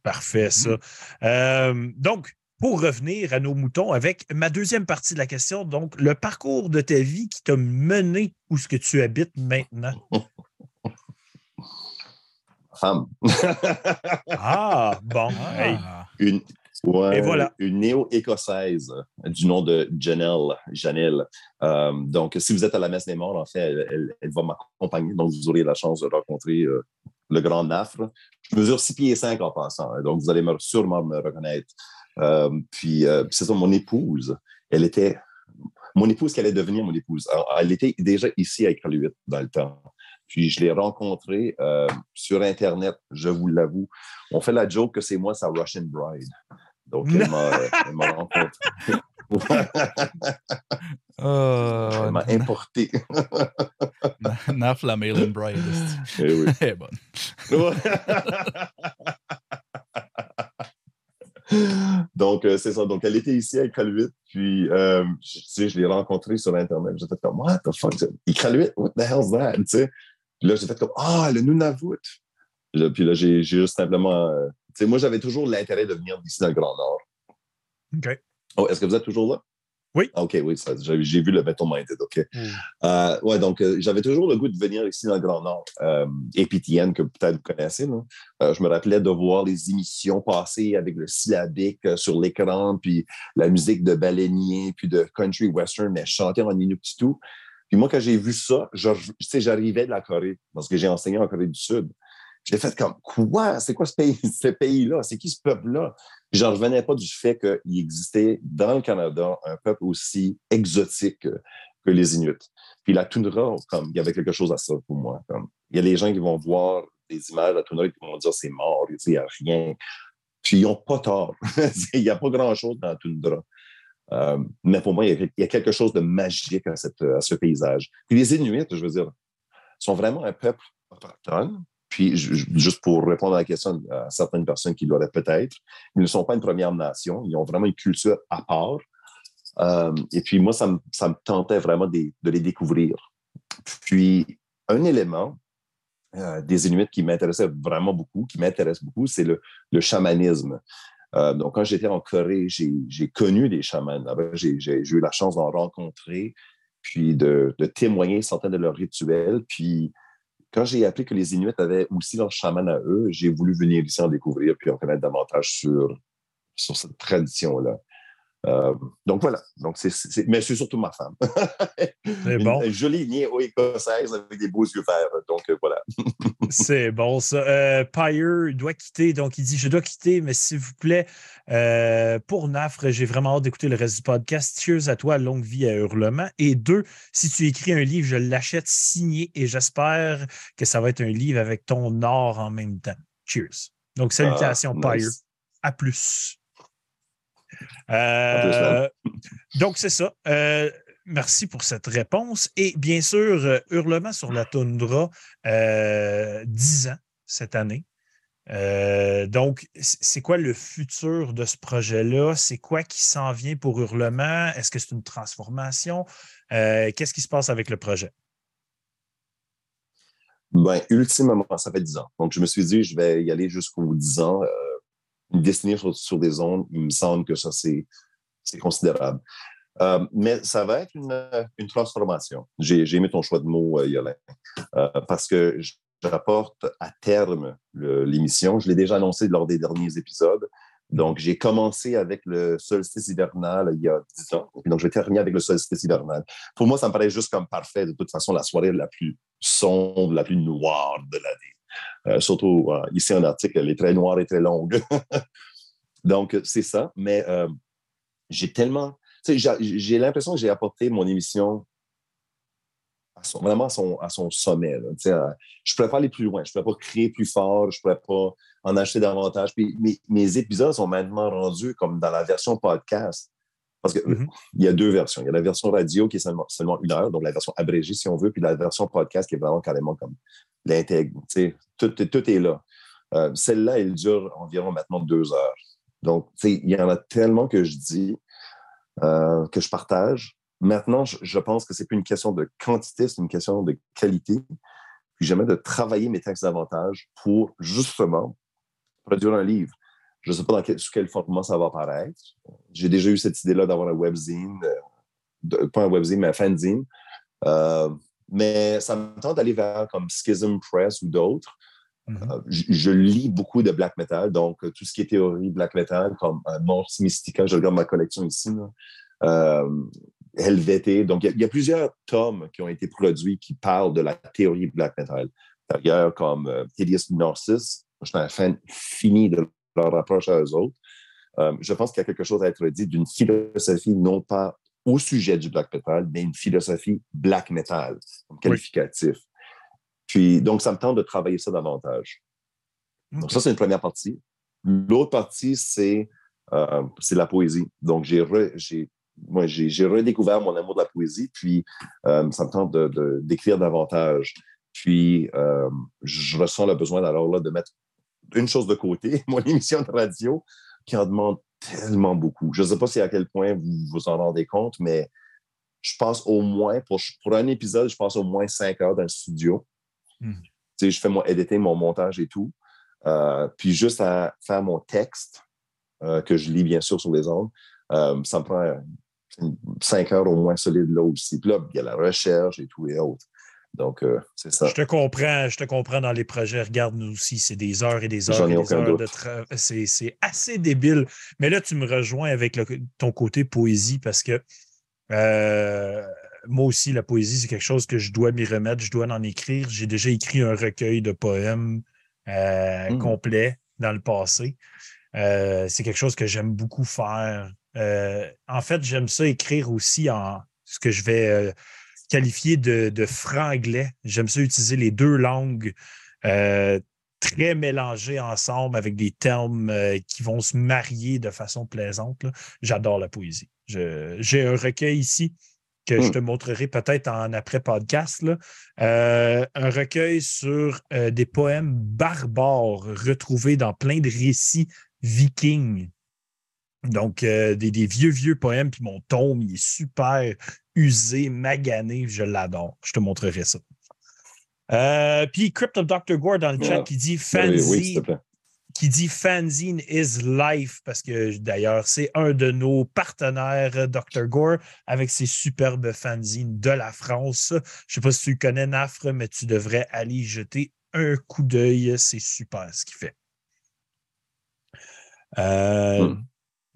Parfait, ça. Euh, donc, pour revenir à nos moutons avec ma deuxième partie de la question, donc le parcours de ta vie qui t'a mené où ce que tu habites maintenant? femme. ah, bon. Ah. Une, une néo-écossaise du nom de Janelle. Janelle. Euh, donc, si vous êtes à la messe des morts, en fait, elle, va m'accompagner. Donc, vous aurez la chance de rencontrer euh, le grand Nafre. Je mesure 6 pieds 5 en passant. Hein, donc, vous allez sûrement me reconnaître. Euh, puis, c'est ça, mon épouse. Elle était mon épouse qui allait devenir mon épouse. elle était déjà ici à École dans le temps. Puis je l'ai rencontré euh, sur Internet, je vous l'avoue. On fait la joke que c'est moi sa Russian Bride. Donc, elle m'a rencontré. oh, elle m'a importé. Naf la Malin Bride. Eh oui. Elle est bonne. Donc, euh, c'est ça. Donc, elle était ici à Iqaluit, puis euh, je, tu sais, je l'ai rencontrée sur Internet. J'étais comme, What the fuck? Iqaluit? What the hell's that? Tu sais? Puis là, j'ai fait comme Ah, le Nunavut. Puis là, j'ai juste simplement. Euh, moi, j'avais toujours l'intérêt de venir d'ici dans le Grand Nord. OK. Oh, est-ce que vous êtes toujours là? Oui. OK, oui, j'ai vu le béton minded, OK. Mm. Euh, ouais, donc euh, j'avais toujours le goût de venir ici dans le Grand Nord. Euh, Épitienne, que peut-être vous connaissez, là. je me rappelais de voir les émissions passer avec le syllabique sur l'écran, puis la musique de baleinier, puis de country western, mais chanter en Inuktitut. Puis moi, quand j'ai vu ça, j'arrivais de la Corée, parce que j'ai enseigné en Corée du Sud. J'ai fait comme, quoi? C'est quoi ce pays, ce pays-là? C'est qui ce peuple-là? Je n'en revenais pas du fait qu'il existait dans le Canada un peuple aussi exotique que, les Inuits. Puis la toundra, comme, il y avait quelque chose à ça pour moi. Comme, il y a des gens qui vont voir des images de la toundra et qui vont dire c'est mort, il n'y a rien. Puis ils n'ont pas tort. il n'y a pas grand-chose dans la toundra. Euh, mais pour moi, il y, a, quelque chose de magique à, ce paysage. Puis les Inuits, je veux dire, sont vraiment un peuple autochtone. Puis, juste pour répondre à la question à certaines personnes qui l'auraient peut-être, ils ne sont pas une Première Nation. Ils ont vraiment une culture à part. Euh, et puis, moi, ça me, tentait vraiment de, les découvrir. Puis, un élément euh, des Inuits qui m'intéressait vraiment beaucoup, qui m'intéresse beaucoup, c'est le, chamanisme. Euh, donc, quand j'étais en Corée, j'ai connu des chamans J'ai eu la chance d'en rencontrer, puis de, témoigner certains de leurs rituels. Puis, quand j'ai appris que les Inuits avaient aussi leurs chamans à eux, j'ai voulu venir ici en découvrir puis en connaître davantage sur, sur cette tradition-là. Euh, donc voilà. Donc c'est, mais c'est surtout ma femme. C'est bon. Une, jolie néo-écossaise avec des beaux yeux verts. Donc euh, voilà. c'est bon ça. Euh, Pyre doit quitter. Donc il dit Je dois quitter, mais s'il vous plaît, pour Nafre, j'ai vraiment hâte d'écouter le reste du podcast. Cheers à toi, longue vie à Hurlement. Et deux, si tu écris un livre, je l'achète signé et j'espère que ça va être un livre avec ton or en même temps. Cheers. Donc salutations, ah, Pyre. À plus. Euh, donc, c'est ça. Euh, merci pour cette réponse. Et bien sûr, euh, Hurlement sur la toundra, 10 ans cette année. donc, c'est quoi le futur de ce projet-là? C'est quoi qui s'en vient pour Hurlement? Est-ce que c'est une transformation? Qu'est-ce qui se passe avec le projet? Ben, ultimement, ça fait 10 ans. Donc, je me suis dit, je vais y aller jusqu'aux 10 ans une destinée sur, des ondes, il me semble que ça, c'est considérable. Euh, mais ça va être une, transformation. J'ai aimé ton choix de mots, euh, Yolin, euh, parce que j'apporte à terme l'émission. Je l'ai déjà annoncé lors des derniers épisodes. Donc, j'ai commencé avec le solstice hivernal il y a 10 ans. donc, je vais terminer avec le solstice hivernal. Pour moi, ça me paraît juste comme parfait. De toute façon, la soirée la plus sombre, la plus noire de l'année. Euh, surtout euh, ici en Arctique, elle est très noire et très longue. Donc, c'est ça. Mais euh, j'ai tellement. J'ai l'impression que j'ai apporté mon émission vraiment à son, à son sommet. je ne pourrais pas aller plus loin. Je ne pourrais pas créer plus fort. Je ne pourrais pas en acheter davantage. Puis mes, mes, épisodes sont maintenant rendus comme dans la version podcast. Parce qu'il Mhm. y a deux versions. Il y a la version radio qui est seulement, seulement une heure, donc la version abrégée, si on veut, puis la version podcast qui est vraiment carrément comme l'intègre. Tout, est là. Euh, Celle-là, elle dure environ maintenant deux heures. Donc, il y en a tellement que je dis, euh, que je partage. Maintenant, je, pense que c'est plus une question de quantité, c'est une question de qualité. Puis j'aimerais de travailler mes textes davantage pour justement produire un livre. Je ne sais pas dans quel, sous quel format ça va apparaître. J'ai déjà eu cette idée-là d'avoir un webzine, euh, pas un webzine, mais un fanzine. Mais ça me tente d'aller vers comme Schism Press ou d'autres. Mhm. Euh, je, je lis beaucoup de black metal, donc euh, tout ce qui est théorie black metal, comme euh, Mors Mystica, je regarde ma collection ici. Euh, Helveté. Donc, il y a- il y, a plusieurs tomes qui ont été produits qui parlent de la théorie black metal. D'ailleurs, comme Hideous Narcissus, je suis un fan fini de leur approche à eux autres. Je pense qu'il y a quelque chose à être dit d'une philosophie non pas au sujet du black metal, mais une philosophie black metal, comme qualificatif. Puis, donc, ça me tente de travailler ça davantage. Donc, ça, c'est une première partie. L'autre partie, c'est euh, la poésie. Donc, j'ai moi, j'ai redécouvert mon amour de la poésie, puis euh, ça me tente de- de- d'écrire davantage. Puis, euh, je ressens le besoin alors là de mettre une chose de côté, mon émission de radio, qui en demande tellement beaucoup. Je ne sais pas si à quel point vous vous en rendez compte, mais je passe au moins, pour, pour un épisode, je passe au moins cinq heures dans le studio. Hmm. Je fais mon editing, mon montage et tout. Euh, puis juste à faire mon texte, euh, que je lis bien sûr sur les ondes, euh, ça me prend cinq heures au moins solides là aussi. Puis là, il y a la recherche et tout et autres. Donc, euh, c'est ça. Je te comprends, je te comprends dans les projets. Regarde, nous aussi, c'est des heures et des heures J'en ai et des aucun heures doute. de travail. C'est assez débile. Mais là, tu me rejoins avec le- ton côté poésie parce que euh, moi aussi, la poésie, c'est quelque chose que je dois m'y remettre, je dois en écrire. J'ai déjà écrit un recueil de poèmes euh, Mm. complet dans le passé. C'est quelque chose que j'aime beaucoup faire. En fait, j'aime ça écrire aussi en ce que je vais qualifier de, de franglais. J'aime ça utiliser les deux langues euh, très mélangées ensemble avec des termes euh, qui vont se marier de façon plaisante. J'adore la poésie. J'ai un recueil ici que je Hmm. te montrerai peut-être en après-podcast. Euh, un recueil sur des poèmes barbares retrouvés dans plein de récits vikings. Donc, euh, des, des vieux, vieux poèmes, puis mon tome, il est super usé, magané, je l'adore. Je te montrerai ça. Euh, puis Crypt of Dr. Gore dans le chat Ah, qui dit Oui, oui, plaît. qui dit fanzine is life, parce que d'ailleurs, c'est un de nos partenaires, Dr. Gore, avec ses superbes fanzines de la France. Je ne sais pas si tu le connais, Nafre, mais tu devrais aller y jeter un coup d'œil. C'est super ce qu'il fait. Euh, Hmm.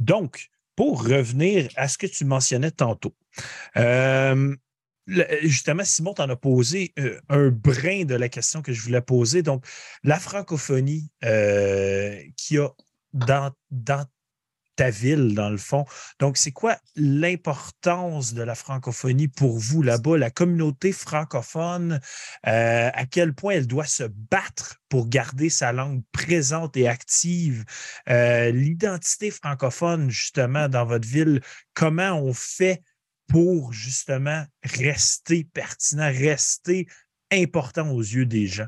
Donc, pour revenir à ce que tu mentionnais tantôt, euh, justement, Simon t'en a posé euh, un brin de la question que je voulais poser. Donc, la francophonie euh, qu'il y a dans, dans ta ville, dans le fond. Donc, c'est quoi l'importance de la francophonie pour vous là-bas, la communauté francophone, euh, à quel point elle doit se battre pour garder sa langue présente et active, Euh, l'identité francophone, justement, dans votre ville, comment on fait pour justement rester pertinent, rester important aux yeux des gens?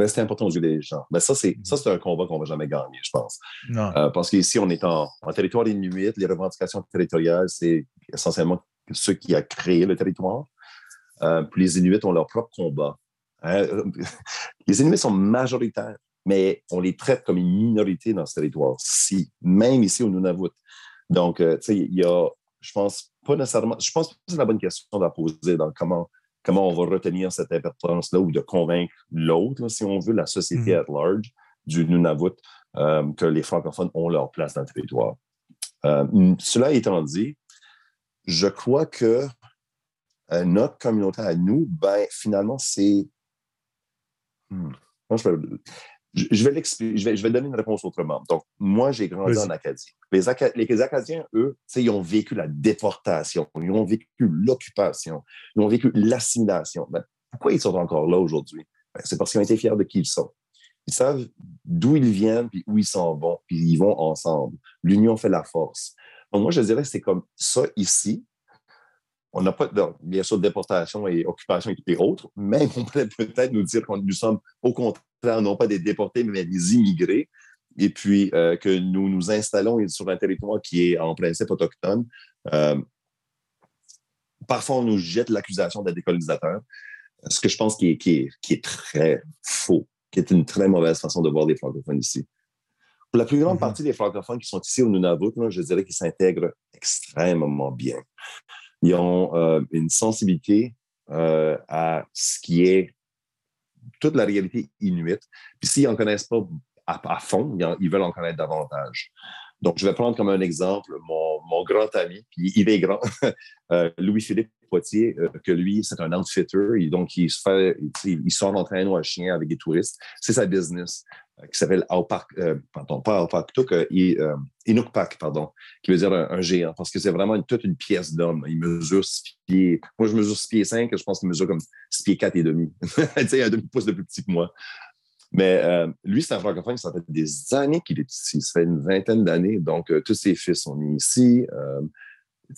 Rester important aux yeux des gens. Mais ça, c'est ça, c'est un combat qu'on ne va jamais gagner, je pense. Non. Euh, parce qu'ici, on est en, en territoire inuit. Les revendications territoriales, c'est essentiellement ceux qui a créé le territoire. Euh, puis les Inuits ont leur propre combat. Hein, Les Inuits sont majoritaires, mais on les traite comme une minorité dans ce territoire-ci, même ici au Nunavut. Donc, euh, tu sais, il y a, je pense pas nécessairement, je pense que c'est la bonne question à poser dans comment, comment on va retenir cette importance-là ou de convaincre l'autre, si on veut, la société Mhm. at large du Nunavut, euh, que les francophones ont leur place dans le territoire. Euh, cela étant dit, je crois que euh, notre communauté à nous, ben, finalement, c'est. Hmm. Je, vais l'expliquer, je vais, je vais donner une réponse autrement. Donc, moi, j'ai grandi en Acadie. Les, Aca- les Acadiens, eux, ils ont vécu la déportation, ils ont vécu l'occupation, ils ont vécu l'assimilation. Ben, pourquoi ils sont encore là aujourd'hui? Ben, c'est parce qu'ils ont été fiers de qui ils sont. Ils savent d'où ils viennent, puis où ils s'en vont, puis ils vont ensemble. L'union fait la force. Donc, moi, je dirais que c'est comme ça ici. On n'a pas, de, bien sûr, déportation et occupation et autres, mais on pourrait peut-être nous dire que nous sommes, au contraire, non pas des déportés, mais des immigrés, et puis euh, que nous nous installons sur un territoire qui est en principe autochtone. Euh, parfois, on nous jette l'accusation d'être décolonisateur, ce que je pense qui est, qui est, très faux, qui est une très mauvaise façon de voir les francophones ici. Pour la plus grande mm-hmm. partie des francophones qui sont ici au Nunavut, je dirais qu'ils s'intègrent extrêmement bien. Ils ont euh, une sensibilité euh, à ce qui est toute la réalité inuite. Puis s'ils n'en connaissent pas à, fond, ils veulent en connaître davantage. Donc, je vais prendre comme un exemple mon, grand ami, puis il est grand, euh, Louis-Philippe Poitier, euh, que lui, c'est un outfitter. Donc, il, se fait, il, sort en traîneau à chien avec des touristes. C'est sa business qui s'appelle Aupark, pardon, pas Aupark, Inukpak, pardon, qui veut dire un, géant, parce que c'est vraiment toute une pièce d'homme. Il mesure 6 pieds. Moi, je mesure 6 pieds 5, je pense qu'il mesure comme 6 pieds 4 et demi. tu sais, un demi-pouce de plus petit que moi. Mais euh, lui, c'est un francophone, ça fait des années qu'il est ici. Ça fait une vingtaine d'années. Donc, euh, tous ses fils sont nés ici. Euh,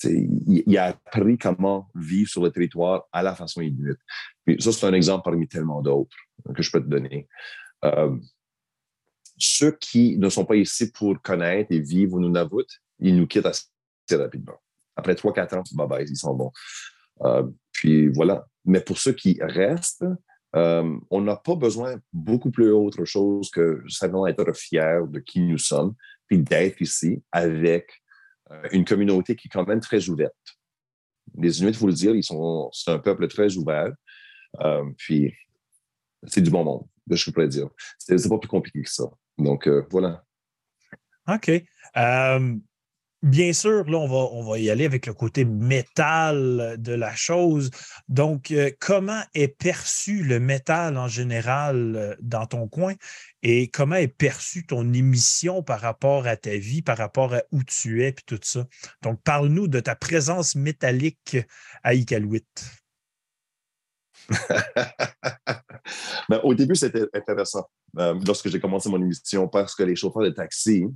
il, a appris comment vivre sur le territoire à la façon inuite. Ça, c'est un exemple parmi tellement d'autres que je peux te donner. Ceux qui ne sont pas ici pour connaître et vivre Nunavut, ils nous quittent assez rapidement. Après 3-4 ans, bye bye, ils sont bons. puis voilà. Mais pour ceux qui restent, euh, on n'a pas besoin beaucoup plus autre chose que simplement être fier de qui nous sommes, puis d'être ici avec euh, une communauté qui est quand même très ouverte. Les Inuits, il faut le dire, ils sont, c'est un peuple très ouvert. Euh, puis c'est du bon monde, je pourrais dire. C'est, c'est pas plus compliqué que ça. Donc voilà. OK. Bien sûr, là, on va, on va y aller avec le côté métal de la chose. Donc, euh, comment est perçu le métal en général euh, dans ton coin et comment est perçue ton émission par rapport à ta vie, par rapport à où tu es, puis tout ça? Donc, parle-nous de ta présence métallique à Iqaluit. Ben, au début, c'était intéressant euh, lorsque j'ai commencé mon émission parce que les chauffeurs de taxi,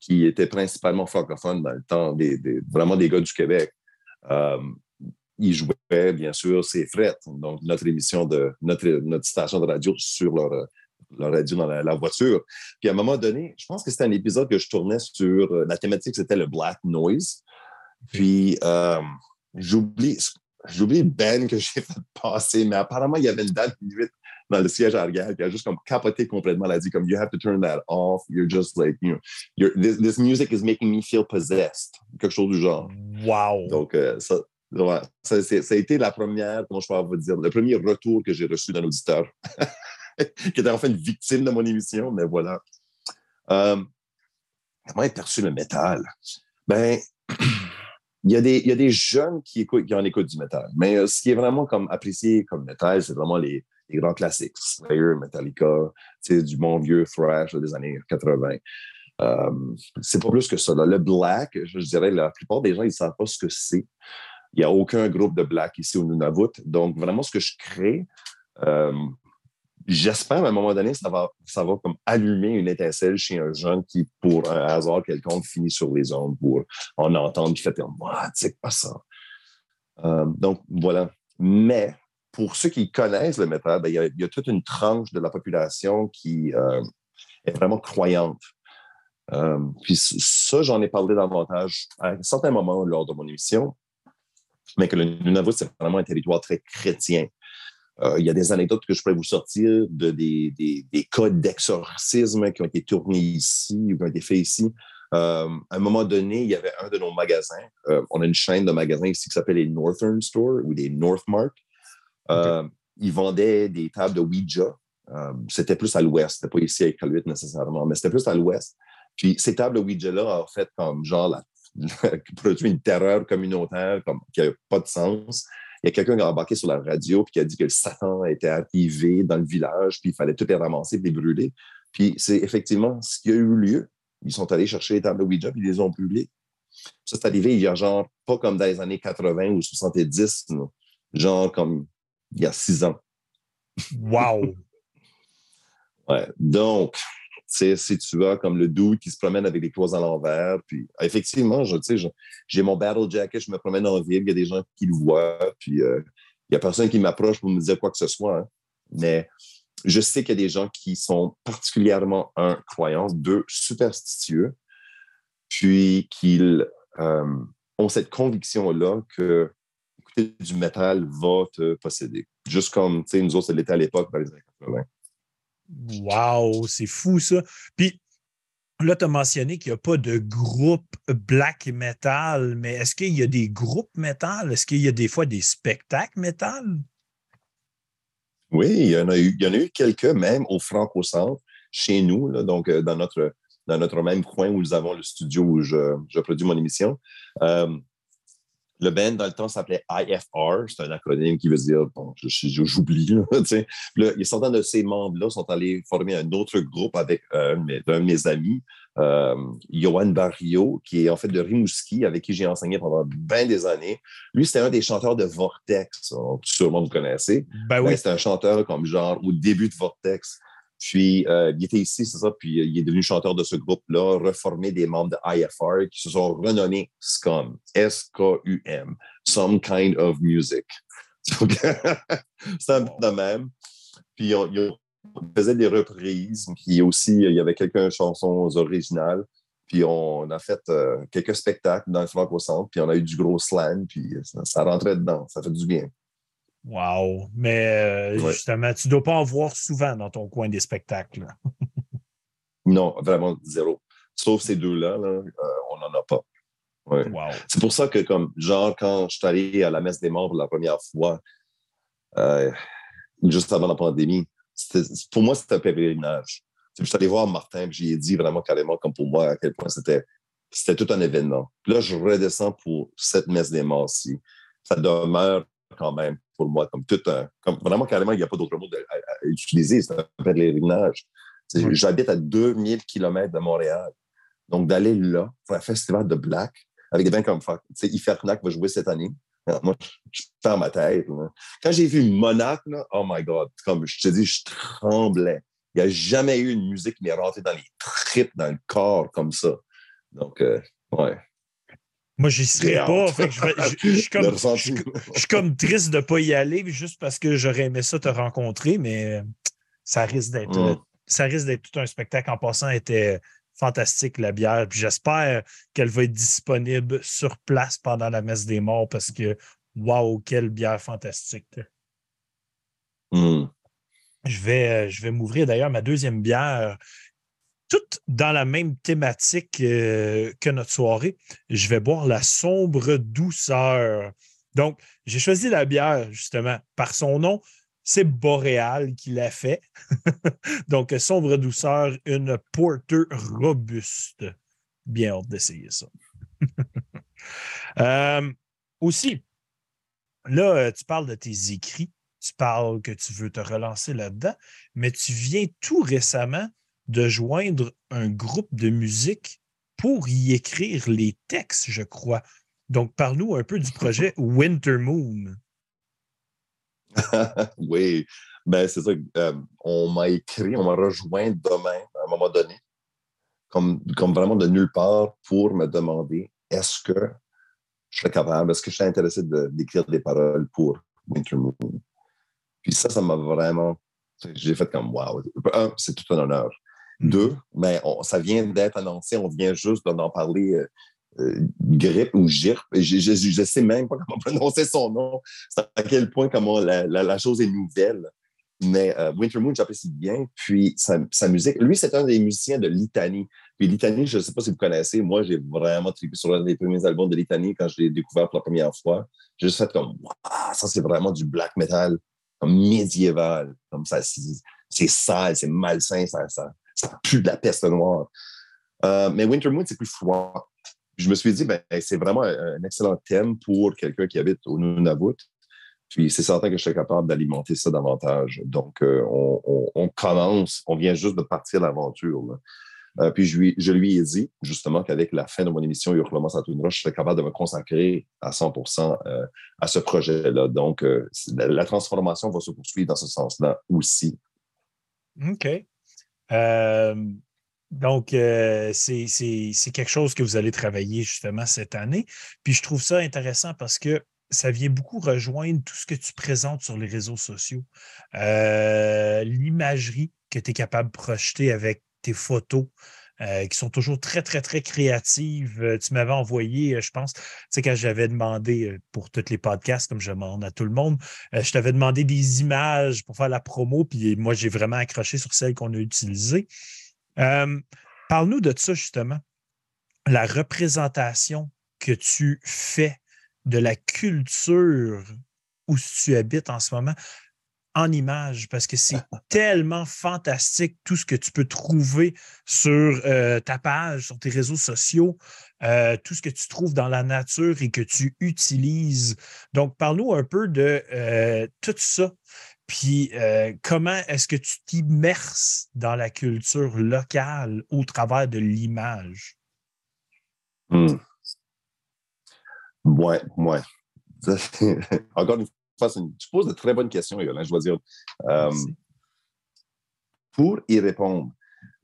qui étaient principalement francophones dans le temps, des, vraiment des gars du Québec. Euh, ils jouaient, bien sûr, c'est Fret, donc notre émission de notre, notre station de radio sur leur, leur radio dans la, voiture. Puis à un moment donné, je pense que c'était un épisode que je tournais sur la thématique, c'était le black noise. Puis euh, j'oublie, j'oublie Ben que j'ai fait passer, mais apparemment il y avait une date limite dans le siège arrière qui a juste comme capoté complètement. Elle a dit comme You have to turn that off. You're just like, you know, you're, this, this music is making me feel possessed. Quelque chose du genre. Wow. Donc, euh, ça, ouais, ça, ça, a été la première, comment je peux vous dire, le premier retour que j'ai reçu d'un auditeur qui était en fait une victime de mon émission, mais voilà. Euh, comment est perçu le métal? Ben, il y, a des, il y a des jeunes qui, écoutent, qui en écoutent du métal, mais euh, ce qui est vraiment comme apprécié comme métal, c'est vraiment les, les grands classiques, Slayer, Metallica, du bon vieux thrash des années 80. Euh, c'est pas plus que ça. Le black, je, dirais, la plupart des gens, ils ne savent pas ce que c'est. Il n'y a aucun groupe de black ici au Nunavut. Donc, vraiment, ce que je crée, euh, j'espère à un moment donné, ça va, comme allumer une étincelle chez un jeune qui, pour un hasard quelconque, finit sur les ondes pour en entendre, qui fait Moi, c'est pas ça. Euh, donc, voilà. Mais pour ceux qui connaissent le métal, ben, il, y a, toute une tranche de la population qui euh, est vraiment croyante. Euh, puis ça, j'en ai parlé davantage à un certain moment lors de mon émission, mais que le Nunavut, c'est vraiment un territoire très chrétien. Euh, il y a des anecdotes que je pourrais vous sortir de des, des, des cas d'exorcisme qui ont été tournés ici ou qui ont été faits ici. à un moment donné, il y avait un de nos magasins. on a une chaîne de magasins ici qui s'appelle les Northern Store ou les Northmark. Euh, ils vendaient des tables de Ouija. Euh, c'était plus à l'ouest, c'était pas ici à Iqaluit nécessairement, mais c'était plus à l'ouest. Puis ces tables de Ouija-là, en fait, comme genre, la, produit une terreur communautaire comme, qui n'a pas de sens. Il y a quelqu'un qui a embarqué sur la radio puis qui a dit que le Satan était arrivé dans le village, puis il fallait tout les ramasser et les brûler. Puis c'est effectivement ce qui a eu lieu. Ils sont allés chercher les tables de Ouija puis ils les ont brûlées. Ça, c'est arrivé il y a genre, pas comme dans les années 80 ou 70, genre comme il y a six ans. Wow! Ouais. Donc, si tu vois, comme le dude qui se promène avec des closes à l'envers. Puis, effectivement, je, j'ai mon battle jacket, je me promène en ville, il y a des gens qui le voient, puis euh, il n'y a personne qui m'approche pour me dire quoi que ce soit. Hein. Mais je sais qu'il y a des gens qui sont particulièrement, un, croyants, deux, superstitieux, puis qu'ils euh, ont cette conviction-là que du métal va te posséder. Juste comme, tu sais, nous autres, ça l'était à l'époque, dans les années 80. Wow, c'est fou ça. Puis là, tu as mentionné qu'il n'y a pas de groupe black metal, mais est-ce qu'il y a des groupes metal? Est-ce qu'il y a des fois des spectacles metal? Oui, il y en a eu, il y en a eu quelques, même au Franco-Centre, chez nous, donc euh, dans notre, dans notre même coin où nous avons le studio où je, produis mon émission. Euh, le band, dans le temps, s'appelait IFR. C'est un acronyme qui veut dire, bon, j'oublie. Là, certains de ces membres-là sont allés former un autre groupe avec un de mes amis, euh, Johan Barrio, qui est en fait de Rimouski, avec qui j'ai enseigné pendant bien des années. Lui, c'était un des chanteurs de Vortex. Sûrement vous connaissez. Ben oui. C'était un chanteur comme genre au début de Vortex. Puis, euh, il était ici, c'est ça, puis euh, il est devenu chanteur de ce groupe-là, reformé des membres de IFR qui se sont renommés SCUM, S-K-U-M, Some Kind of Music. c'est un peu de même. Puis, on, faisait des reprises, puis aussi, il y avait quelques chansons originales. Puis on a fait euh, quelques spectacles dans le Franco-Centre, puis on a eu du gros slang, puis ça rentrait dedans, ça fait du bien. Wow! Mais euh, justement, tu ne dois pas en voir souvent dans ton coin des spectacles. non, vraiment zéro. Sauf ces deux-là, euh, on n'en a pas. C'est pour ça que, comme, genre, quand je suis allé à la messe des morts pour la première fois, euh, juste avant la pandémie, pour moi, c'était un pèlerinage. Je suis allé voir Martin, et j'y ai dit vraiment carrément, comme pour moi, à quel point c'était, c'était tout un événement. là, je redescends pour cette messe des morts-ci. Ça demeure quand même pour moi, comme tout un. Comme vraiment, carrément, il n'y a pas d'autre mot à, utiliser. C'est un pèlerinage. J'habite à 2000 km de Montréal. Donc, d'aller là, pour un festival de black, avec des bands comme Ifernac va jouer cette année. Moi, je perds ma tête. Quand j'ai vu Monac, oh my God, comme je te dis, je tremblais. Il n'y a jamais eu une musique qui m'est rentrée dans les tripes, dans le corps comme ça. Donc, euh, ouais. Moi, j'y serais pas. je, suis comme, triste de ne pas y aller juste parce que j'aurais aimé ça te rencontrer, mais ça risque d'être mm. ça risque d'être tout un spectacle. En passant, était fantastique la bière. Puis j'espère qu'elle va être disponible sur place pendant la messe des morts parce que waouh, quelle bière fantastique. Mm. Je vais, je vais m'ouvrir d'ailleurs ma deuxième bière toutes dans la même thématique euh, que notre soirée. Je vais boire la sombre douceur. Donc, j'ai choisi la bière, justement, par son nom. C'est Boréal qui l'a fait. Donc, sombre douceur, une porter robuste. Bien hâte d'essayer ça. Euh, aussi, là, euh, tu parles de tes écrits, tu parles que tu veux te relancer là-dedans, mais tu viens tout récemment de joindre un groupe de musique pour y écrire les textes, je crois. Donc, parle-nous un peu du projet Winter Moon. oui, ben c'est ça. Euh, on m'a écrit, on m'a rejoint demain, à un moment donné, comme, comme vraiment de nulle part, pour me demander est-ce que je serais capable, est-ce que je suis intéressé d'écrire des paroles pour Winter Moon? Puis ça, ça m'a vraiment. J'ai fait comme wow. C'est tout un honneur. Deux, mais ça vient d'être annoncé, on vient juste d'en parler. Euh, euh, grippe ou GIRP, je ne sais même pas comment prononcer son nom, à quel point comment la, chose est nouvelle. Mais euh, Winter Moon, j'apprécie bien. Puis sa, musique, lui, c'est un des musiciens de Litanie. Puis Litanie, je ne sais pas si vous connaissez, moi, j'ai vraiment trippé sur l'un des premiers albums de Litanie quand je l'ai découvert pour la première fois. J'ai juste fait comme, waouh, ça, c'est vraiment du black metal, comme médiéval. Comme ça, c'est sale, c'est malsain, ça, ça, ça pue de la peste noire. Euh, mais Winter Moon, c'est plus froid. Je me suis dit, ben, c'est vraiment un excellent thème pour quelqu'un qui habite au Nunavut. Puis c'est certain que je suis capable d'alimenter ça davantage. Donc, euh, on, commence, on vient juste de partir l'aventure. Euh, puis je lui, ai dit justement qu'avec la fin de mon émission Hurlement Saturne je serais capable de me consacrer à 100 à ce projet-là. Donc, la, la, transformation va se poursuivre dans ce sens-là aussi. OK. Donc, c'est quelque chose que vous allez travailler justement cette année. Puis je trouve ça intéressant parce que ça vient beaucoup rejoindre tout ce que tu présentes sur les réseaux sociaux. L'imagerie que tu es capable de projeter avec tes photos, euh, qui sont toujours très, très, très créatives. Euh, tu m'avais envoyé, euh, je pense, tu sais, quand j'avais demandé pour tous les podcasts, comme je demande à tout le monde, je t'avais demandé des images pour faire la promo, puis moi, j'ai vraiment accroché sur celles qu'on a utilisées. Parle-nous de ça, justement. La représentation que tu fais de la culture où tu habites en ce moment en images parce que c'est tellement fantastique tout ce que tu peux trouver sur euh, ta page, sur tes réseaux sociaux, euh, tout ce que tu trouves dans la nature et que tu utilises. Donc, parle-nous un peu de euh, tout ça. Puis, comment est-ce que tu t'immerses dans la culture locale au travers de l'image? Ouais, ouais. Encore une tu poses de très bonnes questions, Yolande, je dois dire. Euh, pour y répondre,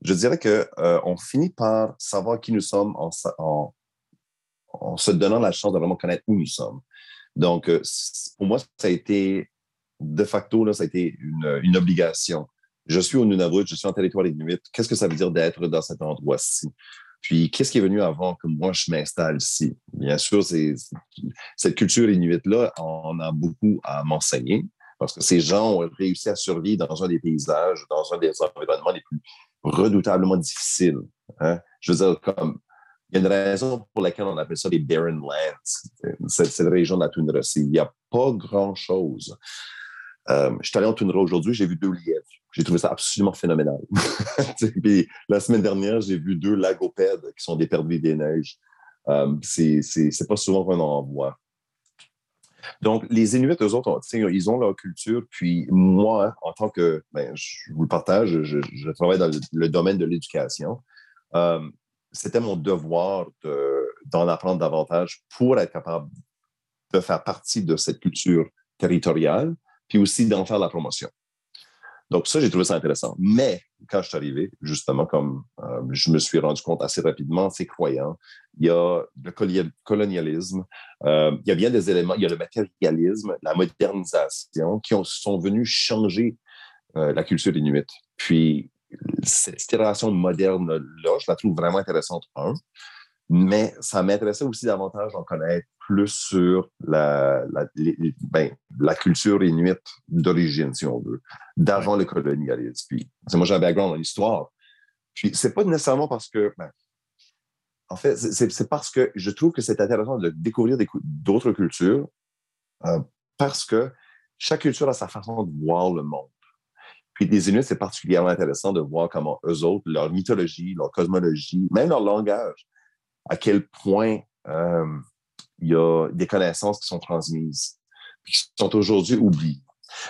je dirais qu'on euh, finit par savoir qui nous sommes en, se donnant la chance de vraiment connaître où nous sommes. Donc, euh, pour moi, ça a été, de facto, là, ça a été une, obligation. Je suis au Nunavut, je suis en territoire inuit. Qu'est-ce que ça veut dire d'être dans cet endroit-ci? Puis, qu'est-ce qui est venu avant que moi, je m'installe ici? Bien sûr, cette culture inuite-là, on a beaucoup à m'enseigner parce que ces gens ont réussi à survivre dans un des paysages, dans un des environnements les plus redoutablement difficiles. Hein? Je veux dire, comme il y a une raison pour laquelle on appelle ça les barren lands, cette, cette région de la toundra. Il n'y a pas grand-chose. Euh, je suis allé en toundra aujourd'hui, j'ai vu deux lièvres. J'ai trouvé ça absolument phénoménal. La semaine dernière, j'ai vu deux lagopèdes qui sont des perdus des neiges. Euh, c'est pas souvent qu'on en voit. Donc, les Inuits, eux autres, ils ont leur culture. Puis moi, en tant que, ben, je vous le partage, je, travaille dans le, domaine de l'éducation. Euh, c'était mon devoir d'en apprendre davantage pour être capable de faire partie de cette culture territoriale puis aussi d'en faire la promotion. Donc, ça, j'ai trouvé ça intéressant. Mais quand je suis arrivé, justement, comme euh, je me suis rendu compte assez rapidement, c'est croyant. Il y a le colonialisme, euh, il y a bien des éléments, il y a le matérialisme, la modernisation qui sont venus changer euh, la culture inuite. Puis, cette itération moderne-là, je la trouve vraiment intéressante, un. Mais ça m'intéressait aussi davantage d'en connaître plus sur la, la, ben, la culture inuite d'origine, si on veut, d'avant le colonialisme. Puis, moi, j'ai un background en histoire. Puis, c'est pas nécessairement parce que, ben, en fait, c'est parce que je trouve que c'est intéressant de découvrir d'autres cultures euh, parce que chaque culture a sa façon de voir le monde. Puis les Inuits, c'est particulièrement intéressant de voir comment eux autres, leur mythologie, leur cosmologie, même leur langage, à quel point euh, il y a des connaissances qui sont transmises, qui sont aujourd'hui oubliées.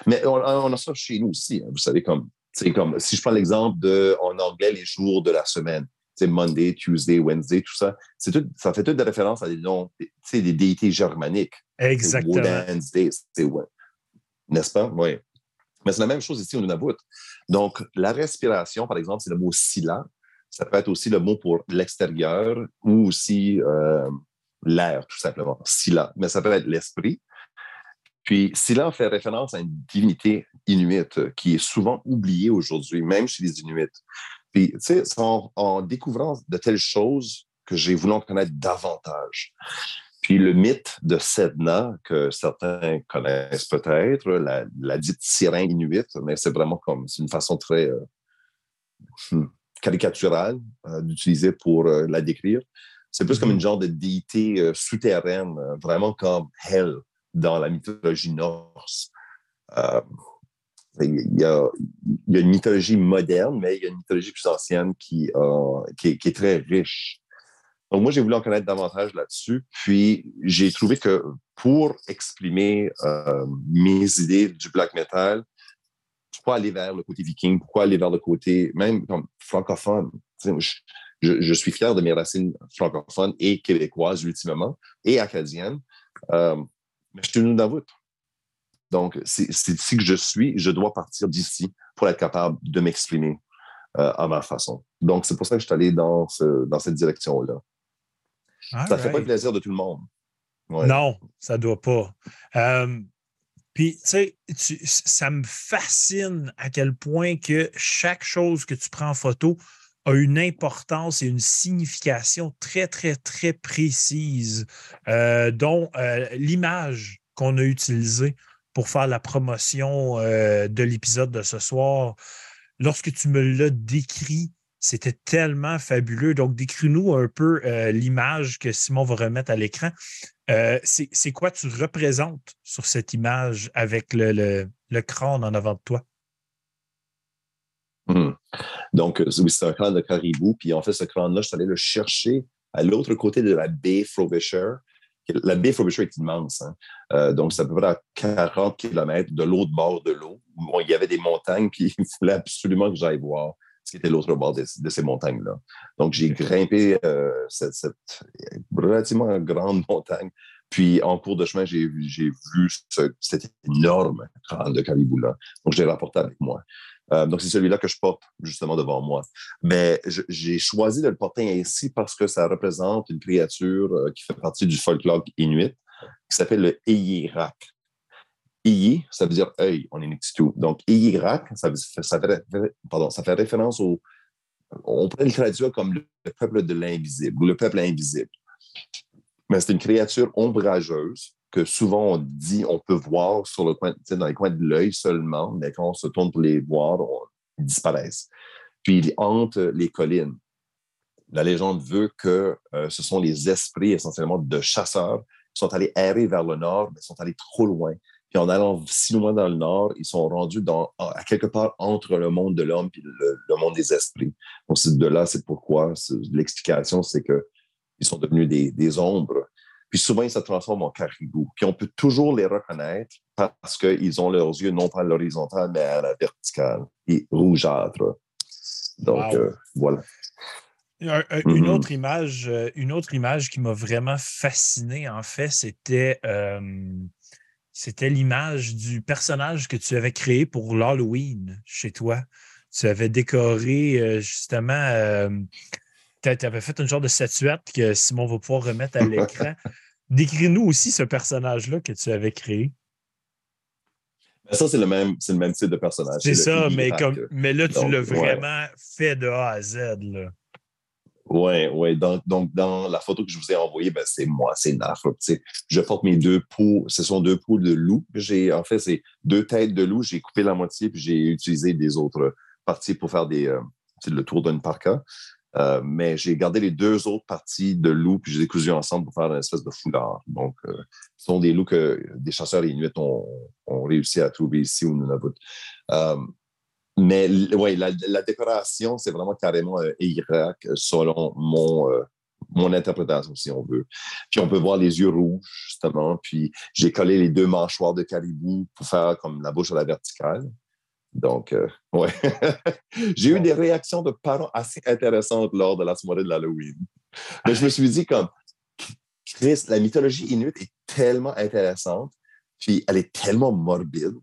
Mais on, a ça chez nous aussi. Hein. vous savez, comme, comme si je prends l'exemple de, en anglais, les jours de la semaine. C'est Monday, Tuesday, Wednesday, tout ça. Tout, ça fait toutes des références à des noms, des déités germaniques. Exactement. N'est-ce pas? Oui. Mais c'est la même chose ici au Nunavut. Donc, la respiration, par exemple, c'est le mot sila. Ça peut être aussi le mot pour l'extérieur ou aussi euh, l'air, tout simplement, Sila. Mais ça peut être l'esprit. Puis Sila fait référence à une divinité inuite qui est souvent oubliée aujourd'hui, même chez les Inuits. Puis, tu sais, c'est en, découvrant de telles choses que j'ai voulu en connaître davantage. Puis le mythe de Sedna, que certains connaissent peut-être, la, dite sirène inuite, mais c'est vraiment comme, c'est une façon très euh, hmm, caricaturale euh, d'utiliser pour euh, la décrire. C'est plus comme une mm-hmm. genre de déité euh, souterraine, vraiment comme Hell dans la mythologie norse. Il, y a, une mythologie moderne, mais il y a une mythologie plus ancienne qui, qui, est, très riche. Donc, moi, j'ai voulu en connaître davantage là-dessus. Puis, j'ai trouvé que pour exprimer mes idées du black metal, pourquoi aller vers le côté viking, pourquoi aller vers le côté même comme francophone? je, suis fier de mes racines francophones et québécoises, ultimement, et acadiennes. Euh, mais je suis Nunavut. Donc, c'est ici que je suis. Je dois partir d'ici pour être capable de m'exprimer à ma façon. Donc, c'est pour ça que je suis allé dans, dans cette direction-là. Ça ne fait pas le plaisir de tout le monde. Non, ça ne doit pas. Puis, tu sais, ça me fascine à quel point que chaque chose que tu prends en photo a une importance et une signification très, très, très précise, euh, dont euh, l'image qu'on a utilisée pour faire la promotion euh, de l'épisode de ce soir, lorsque tu me l'as décrit, c'était tellement fabuleux. Donc, décris-nous un peu l'image que Simon va remettre à l'écran. C'est quoi tu représentes sur cette image avec le, le crâne en avant de toi? Hmm. Donc, euh, oui, c'est un crâne de caribou. Puis en fait, ce crâne-là, je suis allé le chercher à l'autre côté de la baie Frobisher. La baie Frobisher est immense. Hein. Euh, donc, c'est à peu près à 40 km de l'autre bord de l'eau. Bon, il y avait des montagnes, puis il fallait absolument que j'aille voir ce qui était l'autre bord de, ces montagnes-là. Donc, j'ai grimpé euh, cette, cette, relativement grande montagne. Puis, en cours de chemin, j'ai vu cet énorme crâne de caribou-là. Donc, je l'ai rapporté avec moi. Euh, donc, c'est celui-là que je porte justement devant moi. Mais j'ai choisi de le porter ainsi parce que ça représente une créature euh, qui fait partie du folklore inuit qui s'appelle le Eyirak. Eyi, ça veut dire œil en inuktitut. Donc, Eyirak, ça, ça, fait, ça fait référence au. On pourrait le traduire comme le peuple de l'invisible ou le peuple invisible. Mais c'est une créature ombrageuse que souvent on dit on peut voir sur le coin, dans les coins de l'œil seulement, mais quand on se tourne pour les voir, ils disparaissent. Puis ils hantent les collines. La légende veut que euh, ce sont les esprits essentiellement de chasseurs qui sont allés errer vers le nord, mais sont allés trop loin. Puis en allant si loin dans le nord, ils sont rendus dans, à quelque part entre le monde de l'homme et le, monde des esprits. Donc, de là, c'est pourquoi l'explication, c'est qu'ils sont devenus des, des ombres puis souvent, ils se transforment en caribou. Puis on peut toujours les reconnaître parce qu'ils ont leurs yeux non pas à l'horizontale, mais à la verticale et rougeâtre. Donc, euh, voilà. Une mm-hmm. autre image, euh, une autre image qui m'a vraiment fasciné, en fait, c'était euh, c'était l'image du personnage que tu avais créé pour l'Halloween chez toi. Tu avais décoré justement, tu avais fait une genre de statuette que Simon va pouvoir remettre à l'écran. Décris-nous aussi ce personnage-là que tu avais créé. Ben, ça, c'est le même, le même type de personnage. C'est ça, mais, comme, mais là, tu l'as vraiment fait de A à Z. Oui, oui. Donc, dans la photo que je vous ai envoyée, ben, c'est moi, c'est Naf. Je porte mes deux peaux, ce sont deux peaux de loup. En fait, c'est deux têtes de loup. J'ai coupé la moitié, puis j'ai utilisé des autres parties pour faire des, euh, le tour d'une parka. Euh, mais j'ai gardé les deux autres parties de loups, puis je les ai cousues ensemble pour faire une espèce de foulard. Donc, euh, ce sont des loups que des chasseurs inuits ont, ont réussi à trouver ici au Nunavut. Euh, mais oui, la, décoration, c'est vraiment carrément Irak selon mon, mon interprétation, si on veut. Puis on peut voir les yeux rouges, justement. Puis j'ai collé les deux mâchoires de caribou pour faire comme la bouche à la verticale. Donc, euh, ouais. J'ai eu des réactions de parents assez intéressantes lors de la soirée de l'Halloween. Mais je me suis dit, comme, Chris, la mythologie inuite est tellement intéressante, puis elle est tellement morbide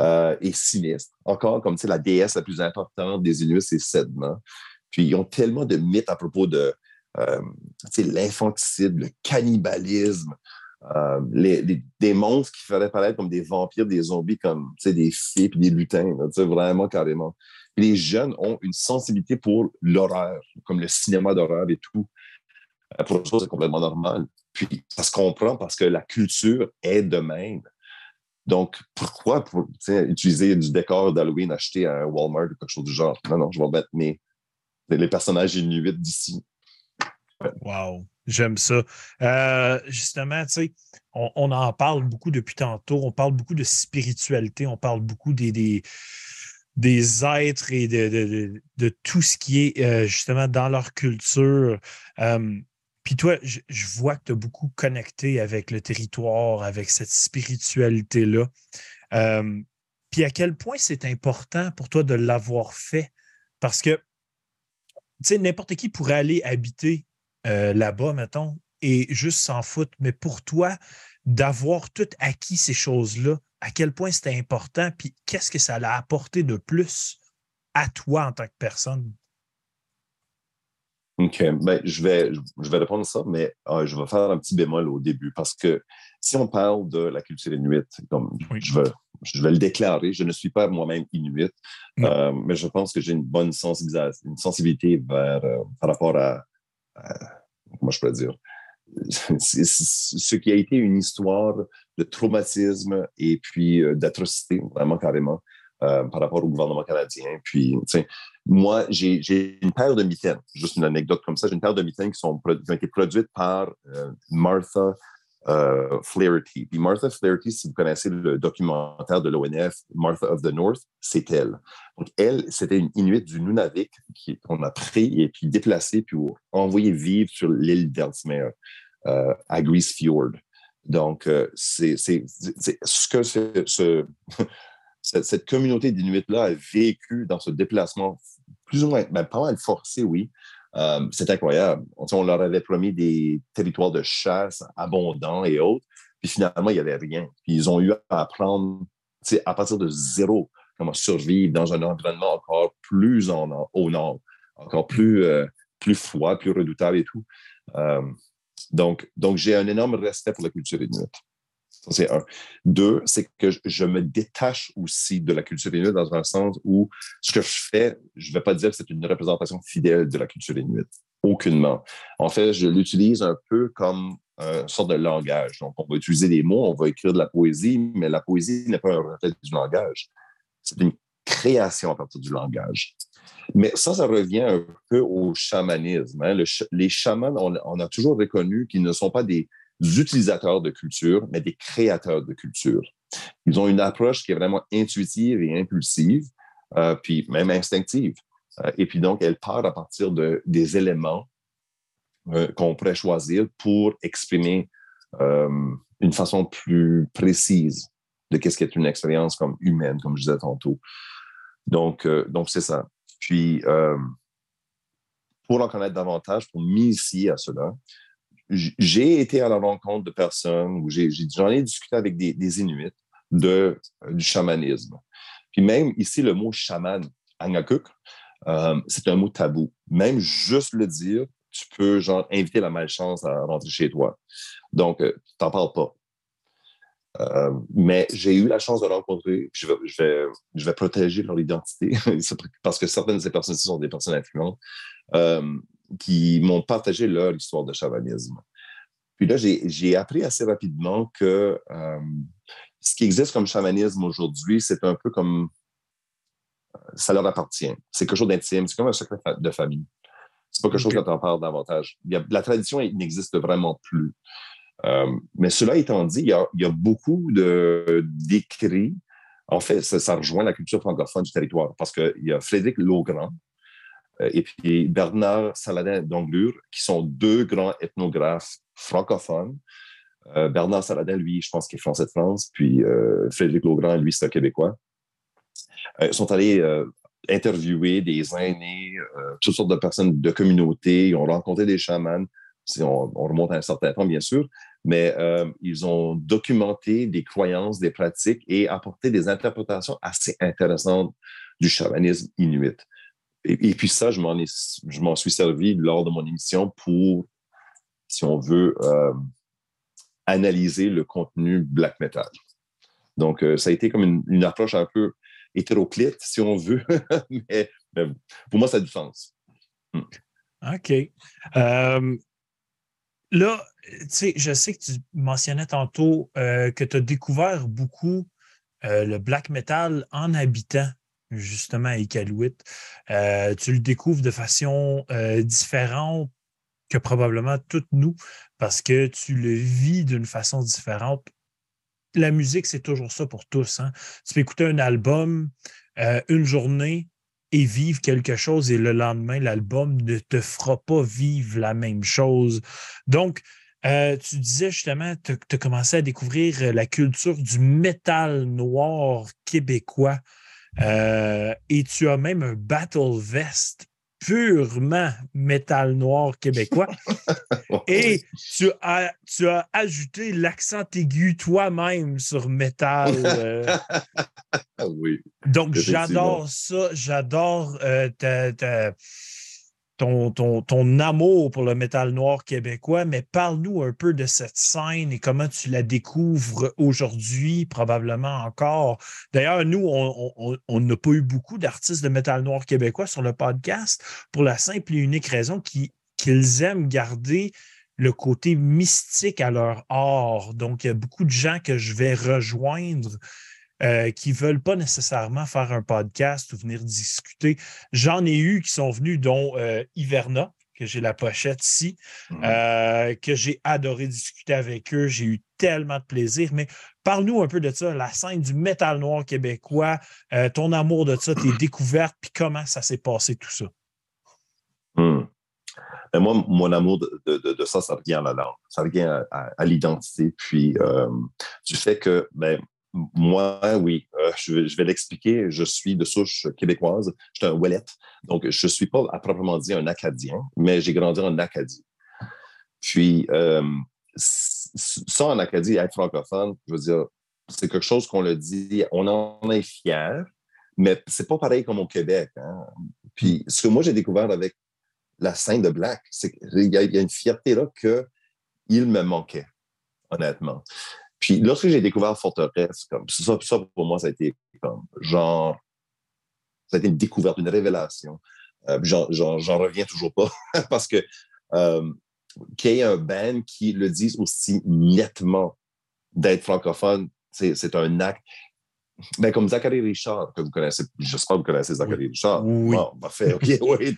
euh, et sinistre. Encore, comme, tu sais, la déesse la plus importante des Inuits, c'est Sedna. Puis ils ont tellement de mythes à propos de euh, l'infanticide, le cannibalisme, euh, les, des monstres qui feraient paraître comme des vampires, des zombies, comme des filles et des lutins, vraiment carrément. les jeunes ont une sensibilité pour l'horreur, comme le cinéma d'horreur et tout. Euh, pour eux, c'est complètement normal. Puis ça se comprend parce que la culture est de même. Donc, pourquoi pour, utiliser du décor d'Halloween acheté à Walmart ou quelque chose du genre? Non, non, je vais mettre mes, les personnages inuits d'ici. Wow. J'aime ça. Euh, justement, tu sais, on, en parle beaucoup depuis tantôt. On parle beaucoup de spiritualité. On parle beaucoup des, des, des êtres et de, de, tout ce qui est euh, justement dans leur culture. Euh, puis toi, je, vois que tu as beaucoup connecté avec le territoire, avec cette spiritualité-là. puis à quel point c'est important pour toi de l'avoir fait? Parce que, tu sais, n'importe qui pourrait aller habiter euh, là-bas, mettons, et juste s'en foutre. Mais pour toi, d'avoir tout acquis ces choses-là, à quel point c'était important, puis qu'est-ce que ça l'a apporté de plus à toi en tant que personne? OK. Ben, je, vais, je vais répondre à ça, mais euh, je vais faire un petit bémol au début parce que si on parle de la culture inuite, comme je, vais, je vais le déclarer, je ne suis pas moi-même inuit, euh, mais je pense que j'ai une bonne sensibilisation, une sensibilité vers, euh, par rapport à, comment je peux dire, ce qui a été une histoire de traumatisme et puis d'atrocité, vraiment carrément, par rapport au gouvernement canadien. Puis, moi, j'ai une paire de mitaines, juste une anecdote comme ça, j'ai une paire de mitaines qui, sont, qui ont été produites par euh, Martha euh, Flaherty. Puis Martha Flaherty, si vous connaissez le documentaire de l'ONF, Martha of the North, c'est elle. Donc, elle, c'était une Inuit du Nunavik qu'on a pris et puis déplacé puis envoyé vivre sur l'île d'Elsmere, euh, à Grease Fjord. Donc, c'est ce que ce, cette, communauté d'Inuits-là a vécu dans ce déplacement plus ou moins, ben, pas mal forcé, oui. Euh, c'est incroyable. On, leur avait promis des territoires de chasse abondants et autres, puis finalement, il n'y avait rien. Puis ils ont eu à apprendre à partir de zéro comment survivre dans un environnement encore plus en, au nord, encore plus, euh, plus froid, plus redoutable et tout. Euh, donc, donc j'ai un énorme respect pour la culture inuite c'est un. Deux, c'est que je me détache aussi de la culture inuite dans un sens où ce que je fais, je ne vais pas dire que c'est une représentation fidèle de la culture inuite. Aucunement. En fait, je l'utilise un peu comme une sorte de langage. Donc, on va utiliser des mots, on va écrire de la poésie, mais la poésie n'est pas un reflet du langage. C'est une création à partir du langage. Mais ça, ça revient un peu au chamanisme. Hein. les chamans, on, a toujours reconnu qu'ils ne sont pas des, utilisateurs de culture, mais des créateurs de culture. Ils ont une approche qui est vraiment intuitive et impulsive, euh, puis même instinctive. Euh, et puis donc, elle part à partir de, des éléments euh, qu'on pourrait choisir pour exprimer une façon plus précise de qu'est-ce qu'est une expérience comme humaine, comme je disais tantôt. Donc, donc c'est ça. Puis, pour en connaître davantage, pour m'initier à cela, j'ai été à la rencontre de personnes où j'en ai, discuté avec des, Inuits de, euh, du chamanisme. Puis même ici, le mot chaman, Angakuk, euh, c'est un mot tabou. Même juste le dire, tu peux genre inviter la malchance à rentrer chez toi. Donc, euh, tu n'en parles pas. mais j'ai eu la chance de rencontrer, je vais, je vais, je vais protéger leur identité, parce que certaines de ces personnes-ci sont des personnes influentes qui m'ont partagé leur histoire de chamanisme. Puis là, j'ai appris assez rapidement que euh, ce qui existe comme chamanisme aujourd'hui, c'est un peu comme ça leur appartient. C'est quelque chose d'intime, c'est comme un secret de famille. C'est pas quelque chose dont on parle davantage. la tradition n'existe vraiment plus. Euh, mais cela étant dit, il y a, beaucoup d'écrits. En fait, ça, ça, rejoint la culture francophone du territoire parce qu'il y a Frédéric Laugrand, euh, et puis Bernard Saladin d'Anglure, qui sont deux grands ethnographes francophones. Euh, Bernard Saladin, lui, je pense qu'il est français de France, puis euh, Frédéric Laugrand, lui, c'est un Québécois. Ils sont allés interviewer des aînés, toutes sortes de personnes de communauté, ils ont rencontré des chamans, on, on, remonte à un certain temps, bien sûr, mais ils ont documenté des croyances, des pratiques et apporté des interprétations assez intéressantes du chamanisme inuit. Et, puis ça, je m'en suis servi lors de mon émission pour, si on veut, euh, analyser le contenu black metal. Donc, euh, ça a été comme une, approche un peu hétéroclite, si on veut, mais, pour moi, ça a du sens. Hmm. OK. Euh, là, tu sais, je sais que tu mentionnais tantôt que tu as découvert beaucoup le black metal en habitant justement à Iqaluit. Euh, tu le découvres de façon euh, différente que probablement toutes nous parce que tu le vis d'une façon différente. La musique, c'est toujours ça pour tous. Hein. Tu peux écouter un album euh, une journée et vivre quelque chose et le lendemain, l'album ne te fera pas vivre la même chose. Donc, tu disais justement, tu as commencé à découvrir la culture du métal noir québécois. Euh, et tu as même un Battle Vest purement métal noir québécois. et tu as, tu as ajouté l'accent aigu toi-même sur métal. Euh. oui. Donc, j'adore ça. J'adore euh, ton, amour pour le métal noir québécois, mais parle-nous un peu de cette scène et comment tu la découvres aujourd'hui, probablement encore. D'ailleurs, nous, on n'a pas eu beaucoup d'artistes de métal noir québécois sur le podcast pour la simple et unique raison qu'ils aiment garder le côté mystique à leur art. Donc, il y a beaucoup de gens que je vais rejoindre euh, qui ne veulent pas nécessairement faire un podcast ou venir discuter. J'en ai eu qui sont venus, dont euh, Iverna, que j'ai la pochette ici, mmh. euh, que j'ai adoré discuter avec eux. J'ai eu tellement de plaisir. Mais parle-nous un peu de ça, la scène du métal noir québécois, ton amour de ça, tes découvertes, puis comment ça s'est passé tout ça? Mmh. Ben, moi, mon amour de, ça, ça revient à la langue, ça revient à, l'identité, puis du fait que ben, moi, oui, euh, je vais, l'expliquer. Je suis de souche québécoise. Je suis un Ouellet. Donc, je ne suis pas à proprement dit un Acadien, mais j'ai grandi en Acadie. Puis, euh, ça en Acadie, être francophone, je veux dire, c'est quelque chose qu'on le dit, on en est fier, mais c'est pas pareil comme au Québec. Hein. Puis, ce que moi, j'ai découvert avec la scène de Black, c'est qu'il y, a une fierté là qu'il me manquait, honnêtement. Puis lorsque j'ai découvert Forteresse, comme ça, pour moi, ça a été comme genre, ça a été une découverte, une révélation. Euh, j'en reviens toujours pas parce que euh, qu'il y ait un band qui le dise aussi nettement d'être francophone, c'est un acte. Ben, comme Zachary Richard, que vous connaissez, j'espère que vous connaissez Zachary Richard. Oui. Bon, parfait, OK, oui.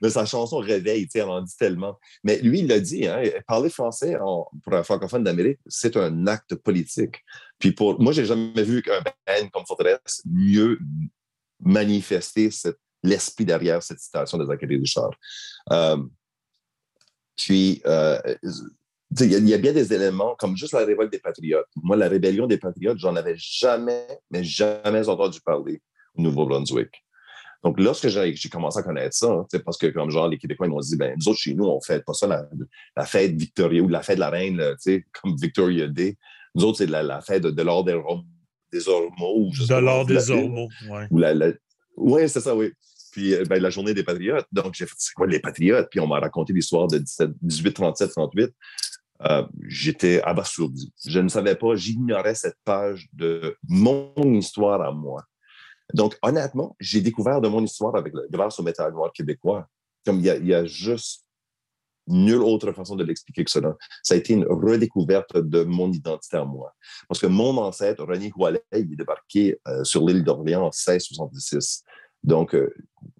Mais sa chanson Réveil, elle en dit tellement. Mais lui, il l'a dit, hein, parler français pour un francophone d'Amérique, c'est un acte politique. Puis pour moi, j'ai jamais vu qu'un band comme Fortress mieux manifester l'esprit derrière cette citation de Zachary Richard. Euh, puis, euh, il y, a bien des éléments comme juste la révolte des Patriotes. Moi, la rébellion des Patriotes, j'en avais jamais, mais jamais entendu parler au Nouveau-Brunswick. Donc, lorsque j'ai commencé à connaître ça, c'est parce que, comme genre, les Québécois m'ont dit, ben, nous autres, chez nous, on fait pas ça, la, fête Victoria ou la fête de la reine, comme Victoria Day. Nous autres, c'est la, fête de, l'ordre des, des Ormeaux. De l'ordre des Ormeaux, oui. Oui, c'est ça, oui. Puis, euh, ben, la journée des Patriotes. Donc, j'ai fait, c'est quoi les Patriotes? Puis, on m'a raconté l'histoire de 18, 37, 38. Euh, j'étais abasourdi. Je ne savais pas, j'ignorais cette page de mon histoire à moi. Donc, honnêtement, j'ai découvert de mon histoire avec grâce au métal noir québécois. Comme il y, a, juste nulle autre façon de l'expliquer que cela. Ça a été une redécouverte de mon identité à moi. Parce que mon ancêtre, René Ouellet, il est débarqué euh, sur l'île d'Orléans en 1666. Donc, euh,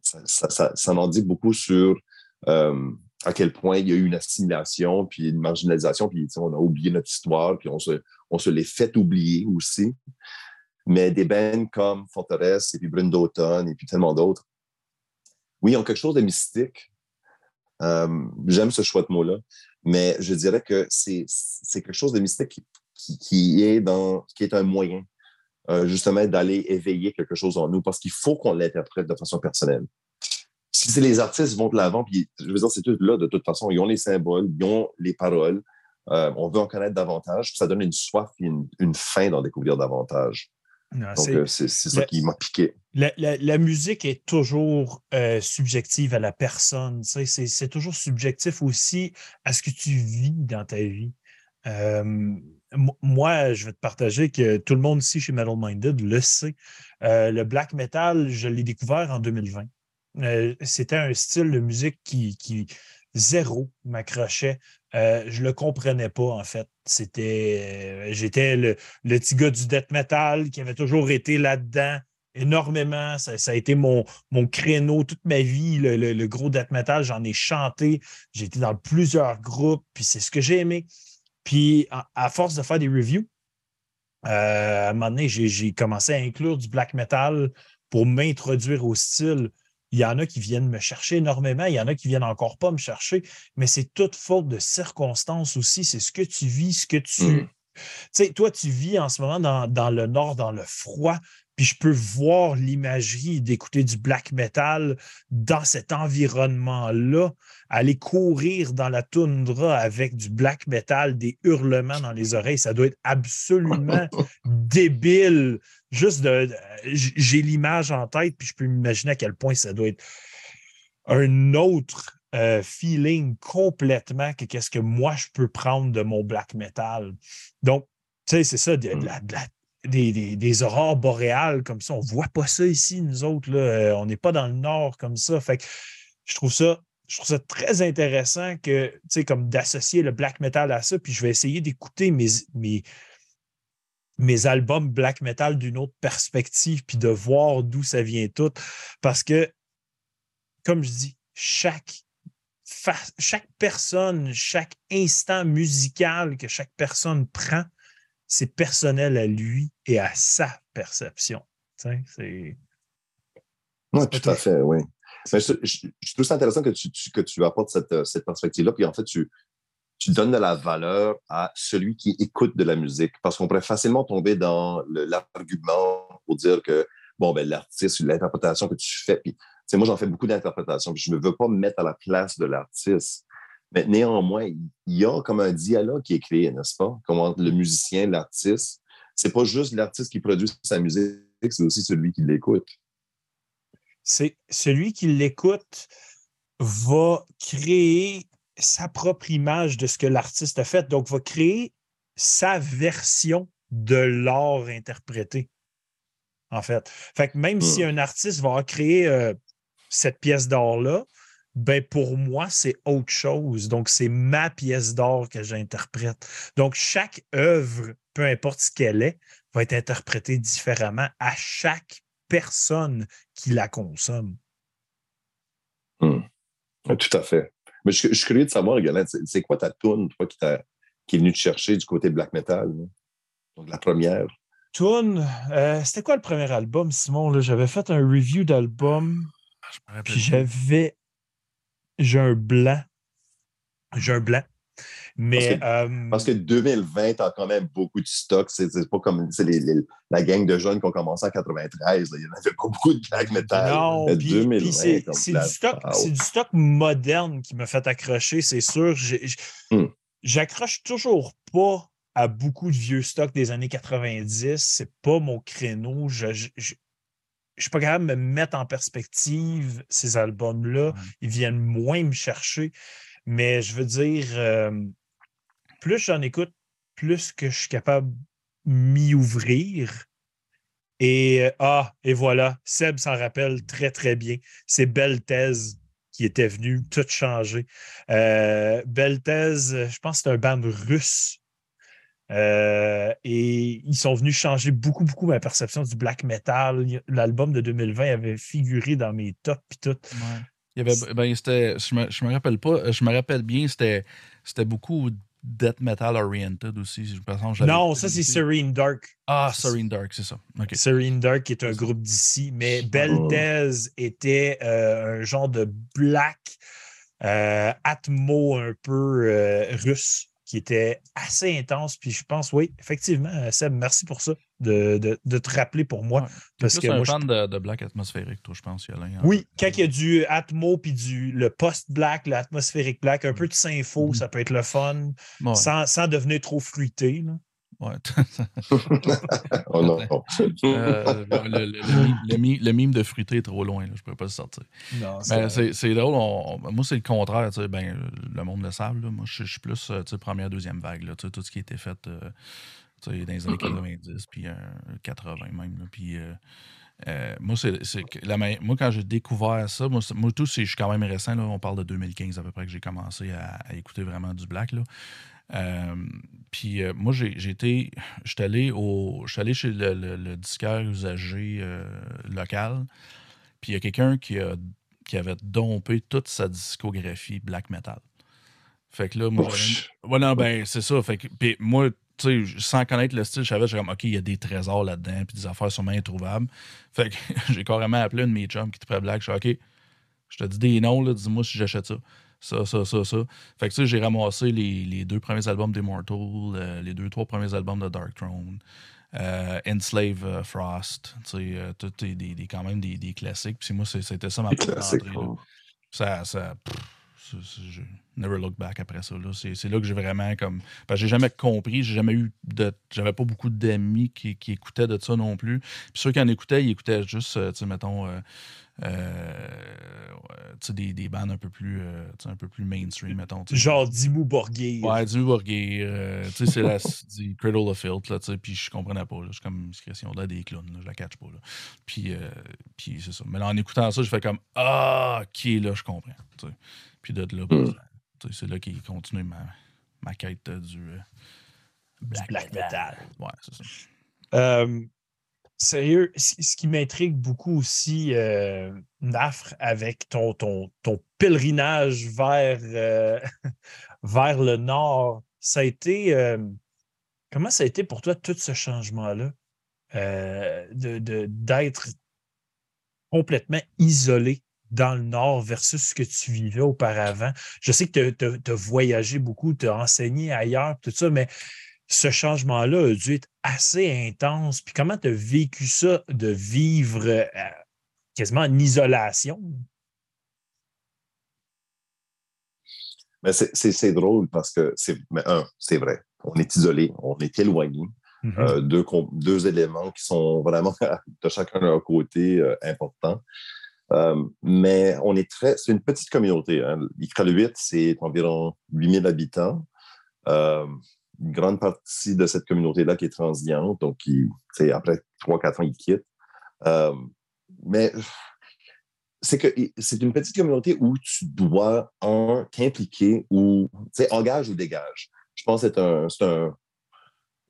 ça, ça, ça, en dit beaucoup sur à quel point il y a eu une assimilation, puis une marginalisation, puis on a oublié notre histoire, puis on se, on se les fait oublier aussi. Mais des bands comme Forteresse, et puis Brune d'automne, et puis tellement d'autres, oui, ils ont quelque chose de mystique. Euh, j'aime ce choix de mot-là, mais je dirais que c'est quelque chose de mystique qui, qui, est, dans, qui est un moyen, euh, justement, d'aller éveiller quelque chose en nous, parce qu'il faut qu'on l'interprète de façon personnelle si les artistes vont de l'avant, puis je veux dire, c'est tout là de toute façon. Ils ont les symboles, ils ont les paroles. Euh, on veut en connaître davantage. Ça donne une soif et une, une faim d'en découvrir davantage. Donc, euh, c'est ça qui m'a piqué. La, musique est toujours euh, subjective à la personne. C'est toujours subjectif aussi à ce que tu vis dans ta vie. moi, je vais te partager que tout le monde ici chez Metal Minded le sait. le black metal, je l'ai découvert en 2020. Euh, c'était un style de musique qui, zéro m'accrochait. Euh, je le comprenais pas, en fait. C'était. Euh, j'étais le, petit gars du death metal qui avait toujours été là-dedans énormément. Ça, a été mon, mon créneau toute ma vie, le, gros death metal. J'en ai chanté. J'ai été dans plusieurs groupes, puis c'est ce que j'ai aimé. Puis, à, force de faire des reviews, à un moment donné, j'ai commencé à inclure du black metal pour m'introduire au style. Il y en a qui viennent me chercher énormément, il y en a qui viennent encore pas me chercher, mais c'est toute faute de circonstances aussi. C'est ce que tu vis, ce que tu. Mm. Tu sais, toi, tu vis en ce moment dans, dans, le nord, dans le froid, puis je peux voir l'imagerie d'écouter du black metal dans cet environnement-là, aller courir dans la toundra avec du black metal, des hurlements dans les oreilles, ça doit être absolument débile juste de. J'ai l'image en tête, puis je peux m'imaginer à quel point ça doit être un autre euh, feeling complètement que qu'est-ce que moi je peux prendre de mon black metal. Donc, tu sais, c'est ça, des, des, aurores boréales comme ça. On ne voit pas ça ici, nous autres. Là. Euh, on n'est pas dans le nord comme ça. Fait que je trouve ça. Je trouve ça très intéressant que, tu sais, comme d'associer le black metal à ça, puis je vais essayer d'écouter mes, mes, mes albums black metal d'une autre perspective, puis de voir d'où ça vient tout. Parce que, comme je dis, chaque chaque personne, chaque instant musical que chaque personne prend, c'est personnel à lui et à sa perception. Oui, tout à fait, oui. je, trouve ça intéressant que tu, que tu apportes cette, cette perspective-là, puis en fait, tu, tu donnes de la valeur à celui qui écoute de la musique, parce qu'on pourrait facilement tomber dans l'argument pour dire que, bon, ben, l'artiste, l'interprétation que tu fais, puis moi, j'en fais beaucoup d'interprétations, je ne veux pas me mettre à la place de l'artiste. Mais néanmoins, il y a comme un dialogue qui est créé, n'est-ce pas? Comment le musicien, l'artiste, c'est pas juste l'artiste qui produit sa musique, c'est aussi celui qui l'écoute. C'est celui qui l'écoute va créer sa propre image de ce que l'artiste a fait, donc va créer sa version de l'art interprété. En fait. Fait que même si hmm. un artiste va créer euh, cette pièce d'or-là, ben pour moi, c'est autre chose. Donc, c'est ma pièce d'or que j'interprète. Donc, chaque œuvre, peu importe ce qu'elle est, va être interprétée différemment à chaque personne qui la consomme. Hmm. Tout à fait. Mais je, suis curieux de savoir, Galette, c'est quoi ta tune, toi, qui, qui est venue te chercher du côté black metal? Donc, la première. Tune, euh, c'était quoi le premier album, Simon? J'avais fait un review d'album puis j'avais. J'ai un blanc. J'ai un blanc. Mais. Parce que, 2020, tu as quand même beaucoup de stock. C'est pas comme la gang de jeunes qui ont commencé en 93. Il n'y avait pas beaucoup de black metal. Non, puis c'est du, stock, du stock moderne qui m'a fait accrocher, c'est sûr. Hmm. J'accroche toujours pas à beaucoup de vieux stocks des années 90. C'est pas mon créneau. Je, je suis pas capable de me mettre en perspective ces albums-là. Ils viennent moins me chercher. Mais je veux dire, euh, plus j'en écoute, plus que je suis capable m'y ouvrir. Et euh, ah, et voilà, Seb s'en rappelle très, très bien. C'est Beltez qui était venu tout changer. Euh, je pense que c'est un band russe euh, et ils sont venus changer beaucoup, beaucoup ma perception du black metal. L'album de 2020 avait figuré dans mes tops et tout. Ben, je, me, me rappelle pas, je me rappelle bien, c'était beaucoup death metal oriented aussi. non, ça c'est Serene Dark. Ah, Serene Dark, c'est ça. Serene Dark qui est un groupe d'ici, mais Beltez était euh, un genre de black euh, atmo un peu russe qui était assez intense. Puis je pense, oui, effectivement, euh, Seb, merci pour ça, de, de, te rappeler pour moi. parce que un fan de, Black atmosphérique, toi, je pense, Alain. Hein. Oui, quand il y a du Atmo puis du le post-black, l'atmosphérique black, un peu de sympho, mm. ça peut être le fun, sans, sans, devenir trop fruité. Là. Ouais. oh non. Euh, le, mime de fruité est trop loin, je ne pourrais pas le sortir. Ben, c'est drôle. moi, c'est le contraire. Ben, le monde le savent. Moi, je, suis plus euh, première, deuxième vague. Là, tout ce qui a été fait euh, dans les années 90, puis 80 même. puis, moi, c'est, moi, quand j'ai découvert ça, moi, moi tout, je suis quand même récent. Là, on parle de 2015 à peu près que j'ai commencé à, à, écouter vraiment du black. Là. Euh, puis euh, moi, j'ai été. Je allé, au, allé chez le, le, disquaire usagé euh, local. Puis il y a quelqu'un qui, a, qui avait dompé toute sa discographie black metal. Fait que là, moi. Ouais, non, ben, c'est ça. Fait que, puis moi, tu sais, sans connaître le style, je savais, comme, OK, il y a des trésors là-dedans, puis des affaires sûrement introuvables. Fait que j'ai carrément appelé un de mes chums qui était prêt black. Je suis OK, je te dis des noms, là, dis-moi si j'achète ça ça, ça, ça, ça. Fait que ça, j'ai ramassé les, les, deux premiers albums d'Immortal, euh, les deux, trois premiers albums de Dark Throne, euh, Enslave euh, Frost, tu sais, tout des, des, quand même des, des classiques. Puis moi, c'était ça ma première entrée. Ça, ça, Never Look Back après ça. C'est là que j'ai vraiment comme. Parce que j'ai jamais compris, j'ai jamais eu de. J'avais pas beaucoup d'amis qui, qui, écoutaient de ça non plus. Puis ceux qui en écoutaient, ils écoutaient juste, tu sais, mettons. Euh, des, des bandes un peu plus, euh, un peu plus mainstream, mettons. Genre Dimmu Borgir. Ouais, Dimmu Borgir. Euh, tu sais, c'est la Cradle of Filth, là, tu sais, puis je comprenais pas. Je suis comme, question là des clowns, là, je la catch pas. Là. Puis, puis c'est ça. Mais là, en écoutant ça, je fais comme, ah, ok, là, je comprends. sais. Puis de là, mm. c'est là qu'il continue ma, ma quête du Black, Metal. Ouais, c'est ça. Sérieux, ce qui m'intrigue beaucoup aussi, euh, avec ton, pèlerinage vers, euh, vers le nord, ça a été. Euh, comment ça a été pour toi tout ce changement-là? de, d'être complètement isolé dans le nord versus ce que tu vivais auparavant? Je sais que tu as voyagé beaucoup, tu as enseigné ailleurs, tout ça, mais ce changement-là a dû être assez intense. Puis comment tu as vécu ça de vivre euh, quasiment en isolation? Mais c'est drôle parce que c'est un, c'est vrai. On est isolé, on est éloigné. Mm-hmm. Euh, deux, deux, éléments qui sont vraiment de chacun de leur côté euh, importants. mais on est très. C'est une petite communauté. Hein. 8, c'est environ 8000 habitants une grande partie de cette communauté-là qui est transiente, donc qui, après 3-4 ans, ils quittent. Euh, mais c'est que c'est une petite communauté où tu dois, un, t'impliquer ou, tu engage ou dégage. Je pense que c'est un,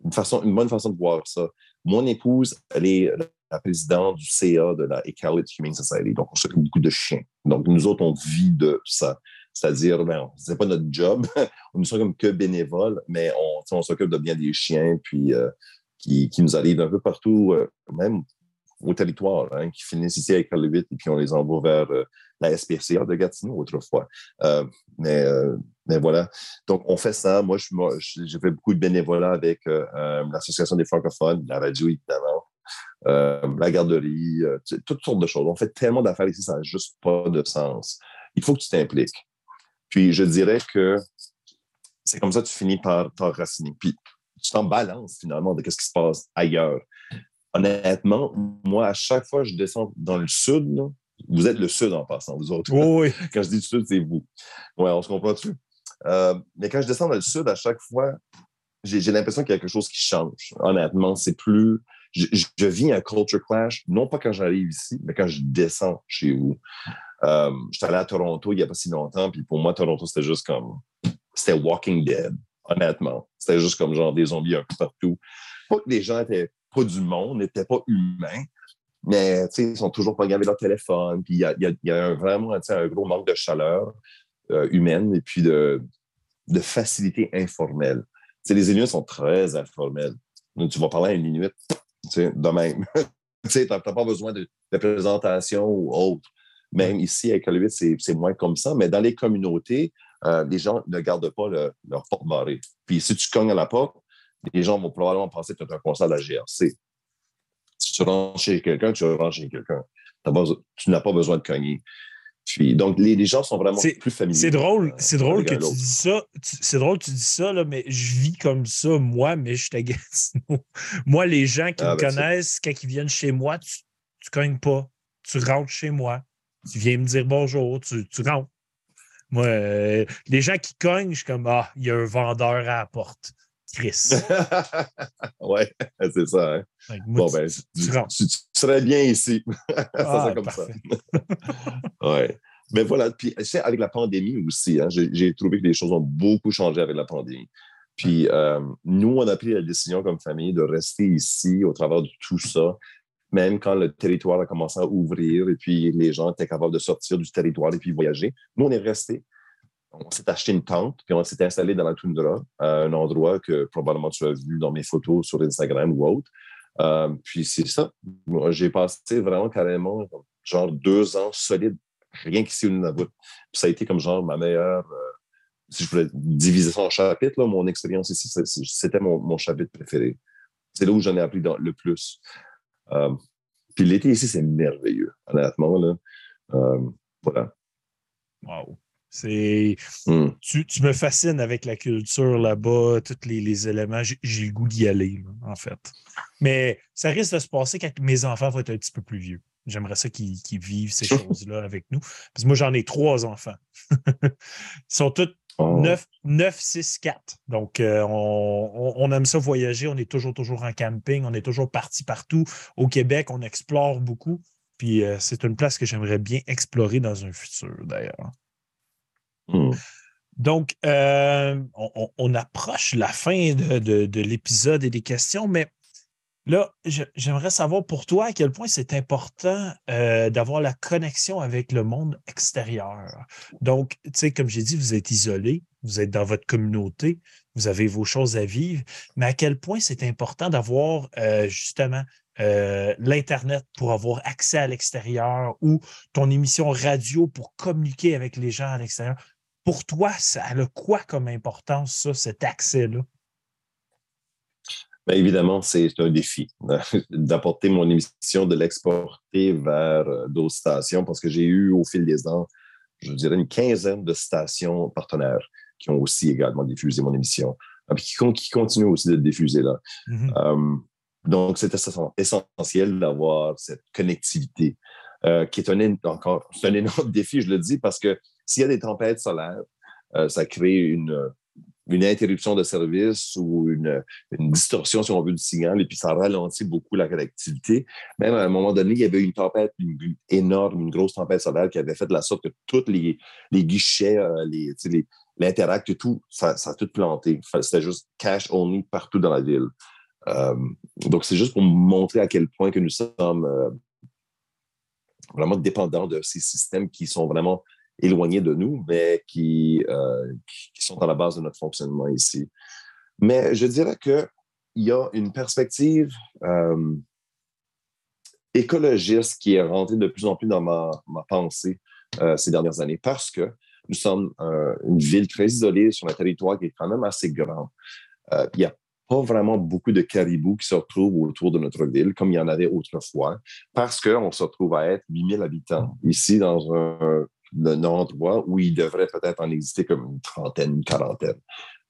une, façon, une bonne façon de voir ça. Mon épouse, elle est la présidente du CA de la Iqaluit Humane Society, donc on s'occupe beaucoup de chiens. Donc nous autres, on vit de ça. C'est-à-dire, ben, c'est pas notre job, on ne sommes comme que bénévoles, mais on, s'occupe de bien des chiens, puis euh, qui, nous arrivent d'un peu partout, euh, même au territoire, hein, qui finissent ici avec le 8 et puis on les envoie vers euh, la SPCA de Gatineau autrefois. mais, mais voilà. Donc, on fait ça. Moi, j'ai fait beaucoup de bénévolat avec l'Association des francophones, la radio, évidemment. la garderie, toutes sortes de choses. On fait tellement d'affaires ici, ça n'a juste pas de sens. Il faut que tu t'impliques. Puis je dirais que c'est comme ça que tu finis par t'enraciner. Puis tu t'en balances finalement de ce qui se passe ailleurs. Honnêtement, moi, à chaque fois que je descends dans le sud, vous êtes le sud en passant, vous autres. oui. quand je dis sud, c'est vous. Oui, on se comprend dessus. Euh, mais quand je descends dans le sud, à chaque fois, j'ai l'impression qu'il y a quelque chose qui change. Honnêtement, c'est plus. Je, vis un culture clash, non pas quand j'arrive ici, mais quand je descends chez vous. Euh, J'étais allé à Toronto il n'y a pas si longtemps, puis pour moi, Toronto, c'était juste comme. C'était Walking Dead, honnêtement. C'était juste comme genre des zombies un peu partout. Pas que les gens étaient pas du monde, n'étaient pas humains, mais ils sont toujours pas gavés leur téléphone. Puis il y a, y a, vraiment un gros manque de chaleur euh, humaine et puis de, facilité informelle. sais, les Inuits sont très informels. Tu vas parler à une Inuit de même. tu n'as pas besoin de, de, présentation ou autre. Même ici, avec le 8, c'est moins comme ça. Mais dans les communautés, euh, les gens ne gardent pas leur porte barrée. Puis si tu cognes à la porte, les gens vont probablement penser que tu es un conseil de la GRC. Si tu rentres chez quelqu'un, tu rentres chez quelqu'un. Tu n'as pas besoin de cogner. Puis, donc, les, gens sont vraiment plus familiers. C'est drôle, c'est drôle que tu dis ça. C'est drôle que tu dis ça, là, mais je vis comme ça, moi, mais je t'agace. moi, les gens qui ah, me ben, connaissent, quand ils viennent chez moi, tu ne cognes pas. Tu rentres chez moi. Tu viens me dire bonjour, tu, tu rentres. Moi, euh, les gens qui cognent, je suis comme Ah, il y a un vendeur à la porte. Chris. ouais, c'est ça. Hein? bon, ben, tu, tu, serais bien ici. ça, ah, comme ça. ouais. Mais voilà, puis c'est avec la pandémie aussi, hein, j'ai trouvé que les choses ont beaucoup changé avec la pandémie. Puis euh, nous, on a pris la décision comme famille de rester ici au travers de tout ça même quand le territoire a commencé à ouvrir et puis les gens étaient capables de sortir du territoire et puis voyager. Nous, on est restés. On s'est acheté une tente, puis on s'est installé dans la toundra, à un endroit que probablement tu as vu dans mes photos sur Instagram ou autre. Euh, puis c'est ça. J'ai passé vraiment carrément genre deux ans solides, rien qu'ici au Nunavut. Puis ça a été comme genre ma meilleure. Euh, si je voulais diviser ça en chapitres, mon expérience ici, c'était mon, mon, chapitre préféré. C'est là où j'en ai appris le plus. Euh, puis l'été ici, c'est merveilleux, honnêtement. Là. Voilà. Wow. C'est, Hmm. tu, tu me fascines avec la culture là-bas, tous les, les éléments. J'ai, le goût d'y aller, là, en fait. Mais ça risque de se passer quand mes enfants vont être un petit peu plus vieux. J'aimerais ça qu'ils, vivent ces choses-là avec nous. Parce que moi, j'en ai trois enfants. Ils sont tous Oh. 9, 9, 6, 4. Donc, euh, on aime ça voyager. On est toujours, toujours en camping. On est toujours parti partout. Au Québec, on explore beaucoup. Puis, euh, c'est une place que j'aimerais bien explorer dans un futur, d'ailleurs. Hmm. Donc, euh, on, approche la fin de, de- de l'épisode et des questions, mais là, j'aimerais savoir pour toi à quel point c'est important euh, d'avoir la connexion avec le monde extérieur. Donc, tu sais, comme j'ai dit, vous êtes isolé, vous êtes dans votre communauté, vous avez vos choses à vivre, mais à quel point c'est important d'avoir euh, justement l'Internet pour avoir accès à l'extérieur ou ton émission radio pour communiquer avec les gens à l'extérieur. Pour toi, ça a quoi comme importance, ça, cet accès-là? Bien, évidemment, c'est un défi d'apporter mon émission, de l'exporter vers euh, d'autres stations parce que j'ai eu au fil des ans, je dirais, une quinzaine de stations partenaires qui ont aussi également diffusé mon émission, et qui, qui continuent aussi de le diffuser là. Mhm. Euh, donc, c'est essen- essentiel d'avoir cette connectivité, euh, qui est un, encore un énorme défi, je le dis, parce que s'il y a des tempêtes solaires, euh, ça crée une, une interruption de service ou une, une distorsion, si on veut, du signal, et puis ça ralentit beaucoup la connectivité. Même à un moment donné, il y avait une tempête une, énorme, une grosse tempête solaire qui avait fait de la sorte que tous les, les guichets, euh, les, l'interact tout, ça, a tout planté. C'était juste cash only partout dans la ville. Euh, donc, c'est juste pour montrer à quel point que nous sommes vraiment dépendants de ces systèmes qui sont vraiment éloignés de nous, mais qui, euh, qui sont à la base de notre fonctionnement ici. Mais je dirais qu'il y a une perspective euh, écologiste qui est rentrée de plus en plus dans ma, ma pensée euh, ces dernières années parce que nous sommes euh, une ville très isolée sur un territoire qui est quand même assez grand. Il n'y a pas vraiment beaucoup de caribous qui se retrouvent autour de notre ville, comme il y en avait autrefois, parce qu'on se retrouve à être 8000 habitants ici dans un, un endroit où il devrait peut-être en exister comme une trentaine, une quarantaine.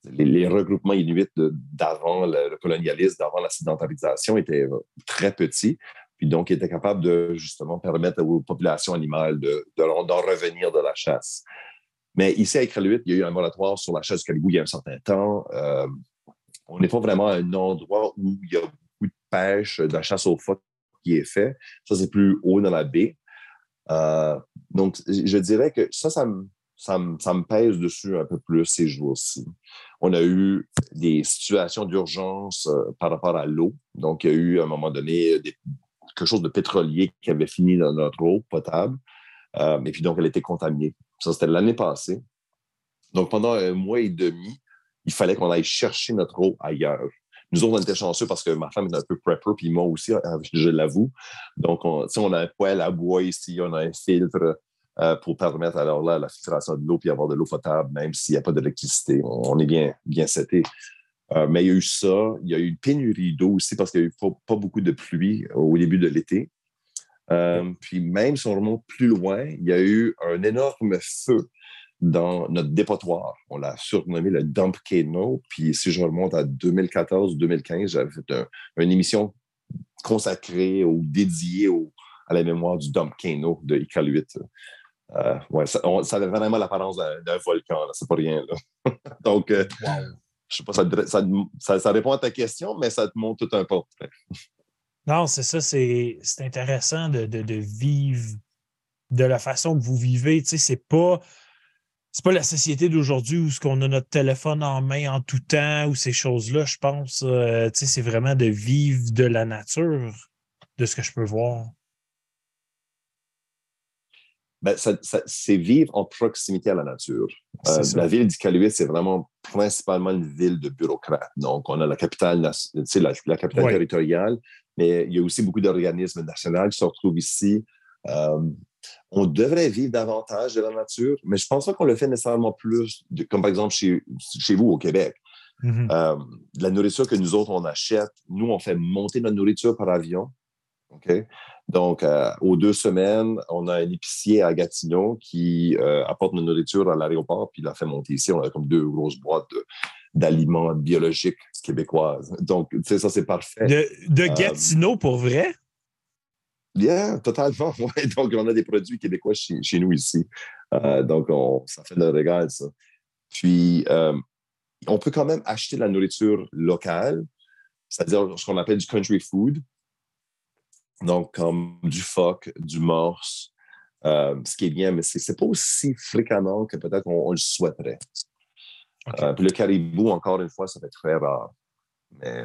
Les, regroupements inuits d'avant le, colonialisme, d'avant la sédentarisation étaient euh, très petits, puis donc étaient capables de justement permettre aux populations animales de- de- d'en revenir de la chasse. Mais ici, à Iqaluit, il y a eu un moratoire sur la chasse du caribou il y a un certain temps. Euh, on n'est pas vraiment à un endroit où il y a beaucoup de pêche, de la chasse aux phoques qui est fait. Ça, c'est plus haut dans la baie. Euh, donc, je dirais que ça, ça me, pèse dessus un peu plus ces jours-ci. On a eu des situations d'urgence euh, par rapport à l'eau. Donc, il y a eu à un moment donné quelque chose de pétrolier qui avait fini dans notre eau potable. Euh, et puis, donc, elle était contaminée. Ça, c'était l'année passée. Donc, pendant un mois et demi, il fallait qu'on aille chercher notre eau ailleurs. Nous autres, on était chanceux parce que ma femme est un peu prepper, puis moi aussi, euh, je l'avoue. Donc, on, on a un poêle à bois ici, on a un filtre euh, pour permettre alors là la filtration de l'eau puis avoir de l'eau potable, même s'il n'y a pas d'électricité. On, on est bien, bien seté. Euh, mais il y a eu ça. Il y a eu une pénurie d'eau aussi parce qu'il n'y a eu pas, pas beaucoup de pluie au début de l'été. Euh, puis même si on remonte plus loin, il y a eu un énorme feu dans notre dépotoir. On l'a surnommé le Dump Cano. Puis si je remonte à 2014-2015, j'avais fait un- une émission consacrée ou dédiée au- à la mémoire du Dump Cano de Iqaluit. Euh, ouais, ça, on- ça avait vraiment l'apparence d'un volcan, c'est pas rien. là. Donc, euh, je sais pas, ça, ça, répond à ta question, mais ça te montre tout un portrait. Non, c'est ça, c'est c'est intéressant de, de- de vivre de la façon que vous vivez. Tu sais, c'est pas. C'est pas la société d'aujourd'hui où ce qu'on a notre téléphone en main en tout temps ou ces choses-là, je pense. euh, c'est vraiment de vivre de la nature, de ce que je peux voir. Ben, ça- ça- c'est vivre en proximité à la nature. Euh, la ville d'Iqaluit, c'est vraiment principalement une ville de bureaucrates. Donc, on a la capitale, la, la capitale Ouais. territoriale, mais il y a aussi beaucoup d'organismes nationaux qui se retrouvent ici. Euh, on devrait vivre davantage de la nature, mais je pense pas qu'on le fait nécessairement plus, de- comme par exemple chez, chez vous au Québec. Mhm. Euh, la nourriture que nous autres, on achète, nous, on fait monter notre nourriture par avion. OK? Donc, euh, aux deux semaines, on a un épicier à Gatineau qui euh, apporte notre nourriture à l'aéroport, puis il l'a fait monter ici. On a comme deux grosses boîtes d'aliments biologiques québécoises. Donc, tu sais, ça, c'est parfait. De, Gatineau, pour vrai? Yeah, totalement. Ouais. Donc, on a des produits québécois chez, nous ici. donc, ça fait le régal, ça. Puis, on peut quand même acheter la nourriture locale, c'est-à-dire ce qu'on appelle du country food. Donc, comme du phoque, du morse, euh, ce qui est bien, mais ce n'est pas aussi fréquemment que peut-être on, le souhaiterait. Euh, puis le caribou, encore une fois, ça fait très rare. Mais,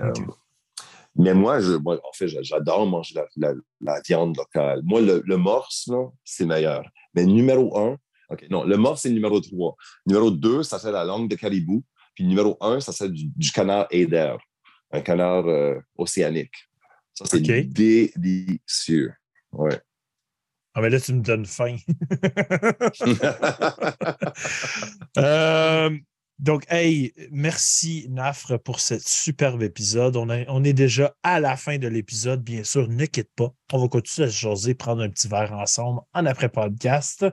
euh, moi, je, en fait, j'adore manger la, viande locale. Moi, le, morse, c'est meilleur. Mais numéro un, OK, non, le morse, c'est numéro trois. Numéro deux, ça c'est la langue de caribou. Puis numéro un, ça c'est du, du canard Eider, un canard océanique. Ça, c'est délicieux. Ouais. Ah, mais là, tu me donnes faim. euh, donc, hey, merci Nafre pour ce superbe épisode. On, est déjà à la fin de l'épisode. Bien sûr, ne quitte pas. On va continuer à se prendre un petit verre ensemble en après-podcast.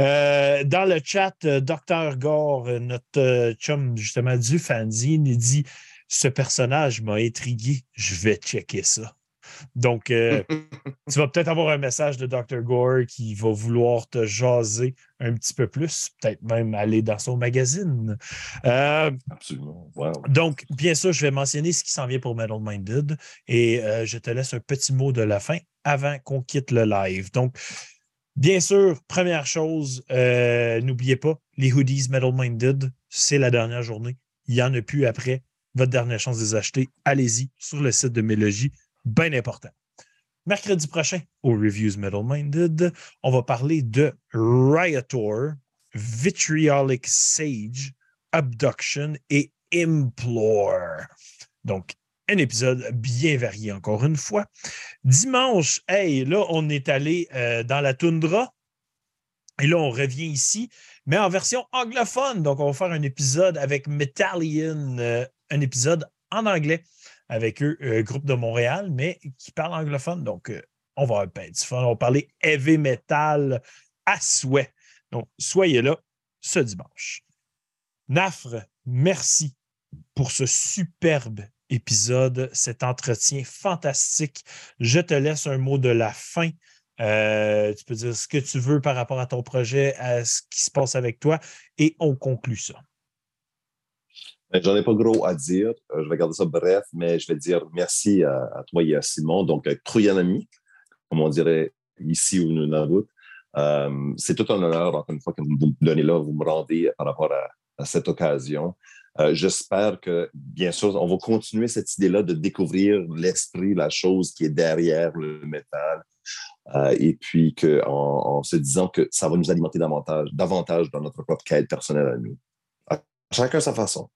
Euh, dans le chat, euh, Dr. Gore, notre euh, chum justement du fanzine, dit Ce personnage m'a intrigué. Je vais checker ça. Donc, euh, tu vas peut-être avoir un message de Dr. Gore qui va vouloir te jaser un petit peu plus, peut-être même aller dans son magazine. Euh, Absolument. Donc, bien sûr, je vais mentionner ce qui s'en vient pour Metal Minded et euh, je te laisse un petit mot de la fin avant qu'on quitte le live. Donc, bien sûr, première chose, n'oubliez pas, les hoodies Metal Minded, c'est la dernière journée. Il n'y en a plus après. Votre dernière chance de les acheter, allez-y sur le site de Mélogie bien important. Mercredi prochain, au Reviews Metal Minded, on va parler de Riotor, Vitriolic Sage, Abduction et Implore. Donc, un épisode bien varié encore une fois. Dimanche, hey, là, on est allé euh, dans la toundra. Et là, on revient ici, mais en version anglophone. Donc, on va faire un épisode avec Metallion, euh, un épisode en anglais avec eux, euh, groupe de Montréal, mais qui parle anglophone. Donc, euh, on va avoir du fun. On va parler heavy metal à souhait. Donc, soyez là ce dimanche. Nafre, merci pour ce superbe épisode, cet entretien fantastique. Je te laisse un mot de la fin. Euh, tu peux dire ce que tu veux par rapport à ton projet, à ce qui se passe avec toi, et on conclut ça. Ben, j'en ai pas gros à dire. Euh, je vais garder ça bref, mais je vais dire merci à, toi et à Simon. Donc, euh, Troyanami, comme on dirait ici ou nous route. Euh, c'est tout un honneur, encore une fois, que vous me donnez là, vous me rendez par rapport à, cette occasion. J'espère que, bien sûr, on va continuer cette idée-là de découvrir l'esprit, la chose qui est derrière le métal. et puis qu'en en, se disant que ça va nous alimenter davantage, davantage dans notre propre quête personnelle à nous. À chacun sa façon.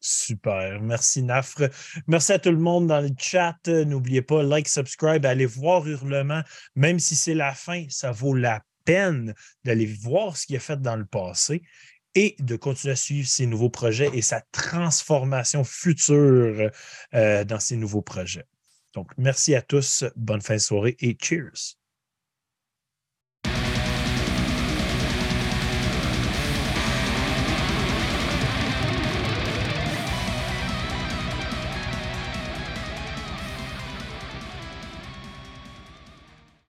Super. Merci, Nafre. Merci à tout le monde dans le chat. N'oubliez pas, like, subscribe, allez voir Hurlement. Même si c'est la fin, ça vaut la peine d'aller voir ce qu'il a fait dans le passé et de continuer à suivre ses nouveaux projets et sa transformation future euh, dans ses nouveaux projets. Donc, merci à tous. Bonne fin de soirée et cheers.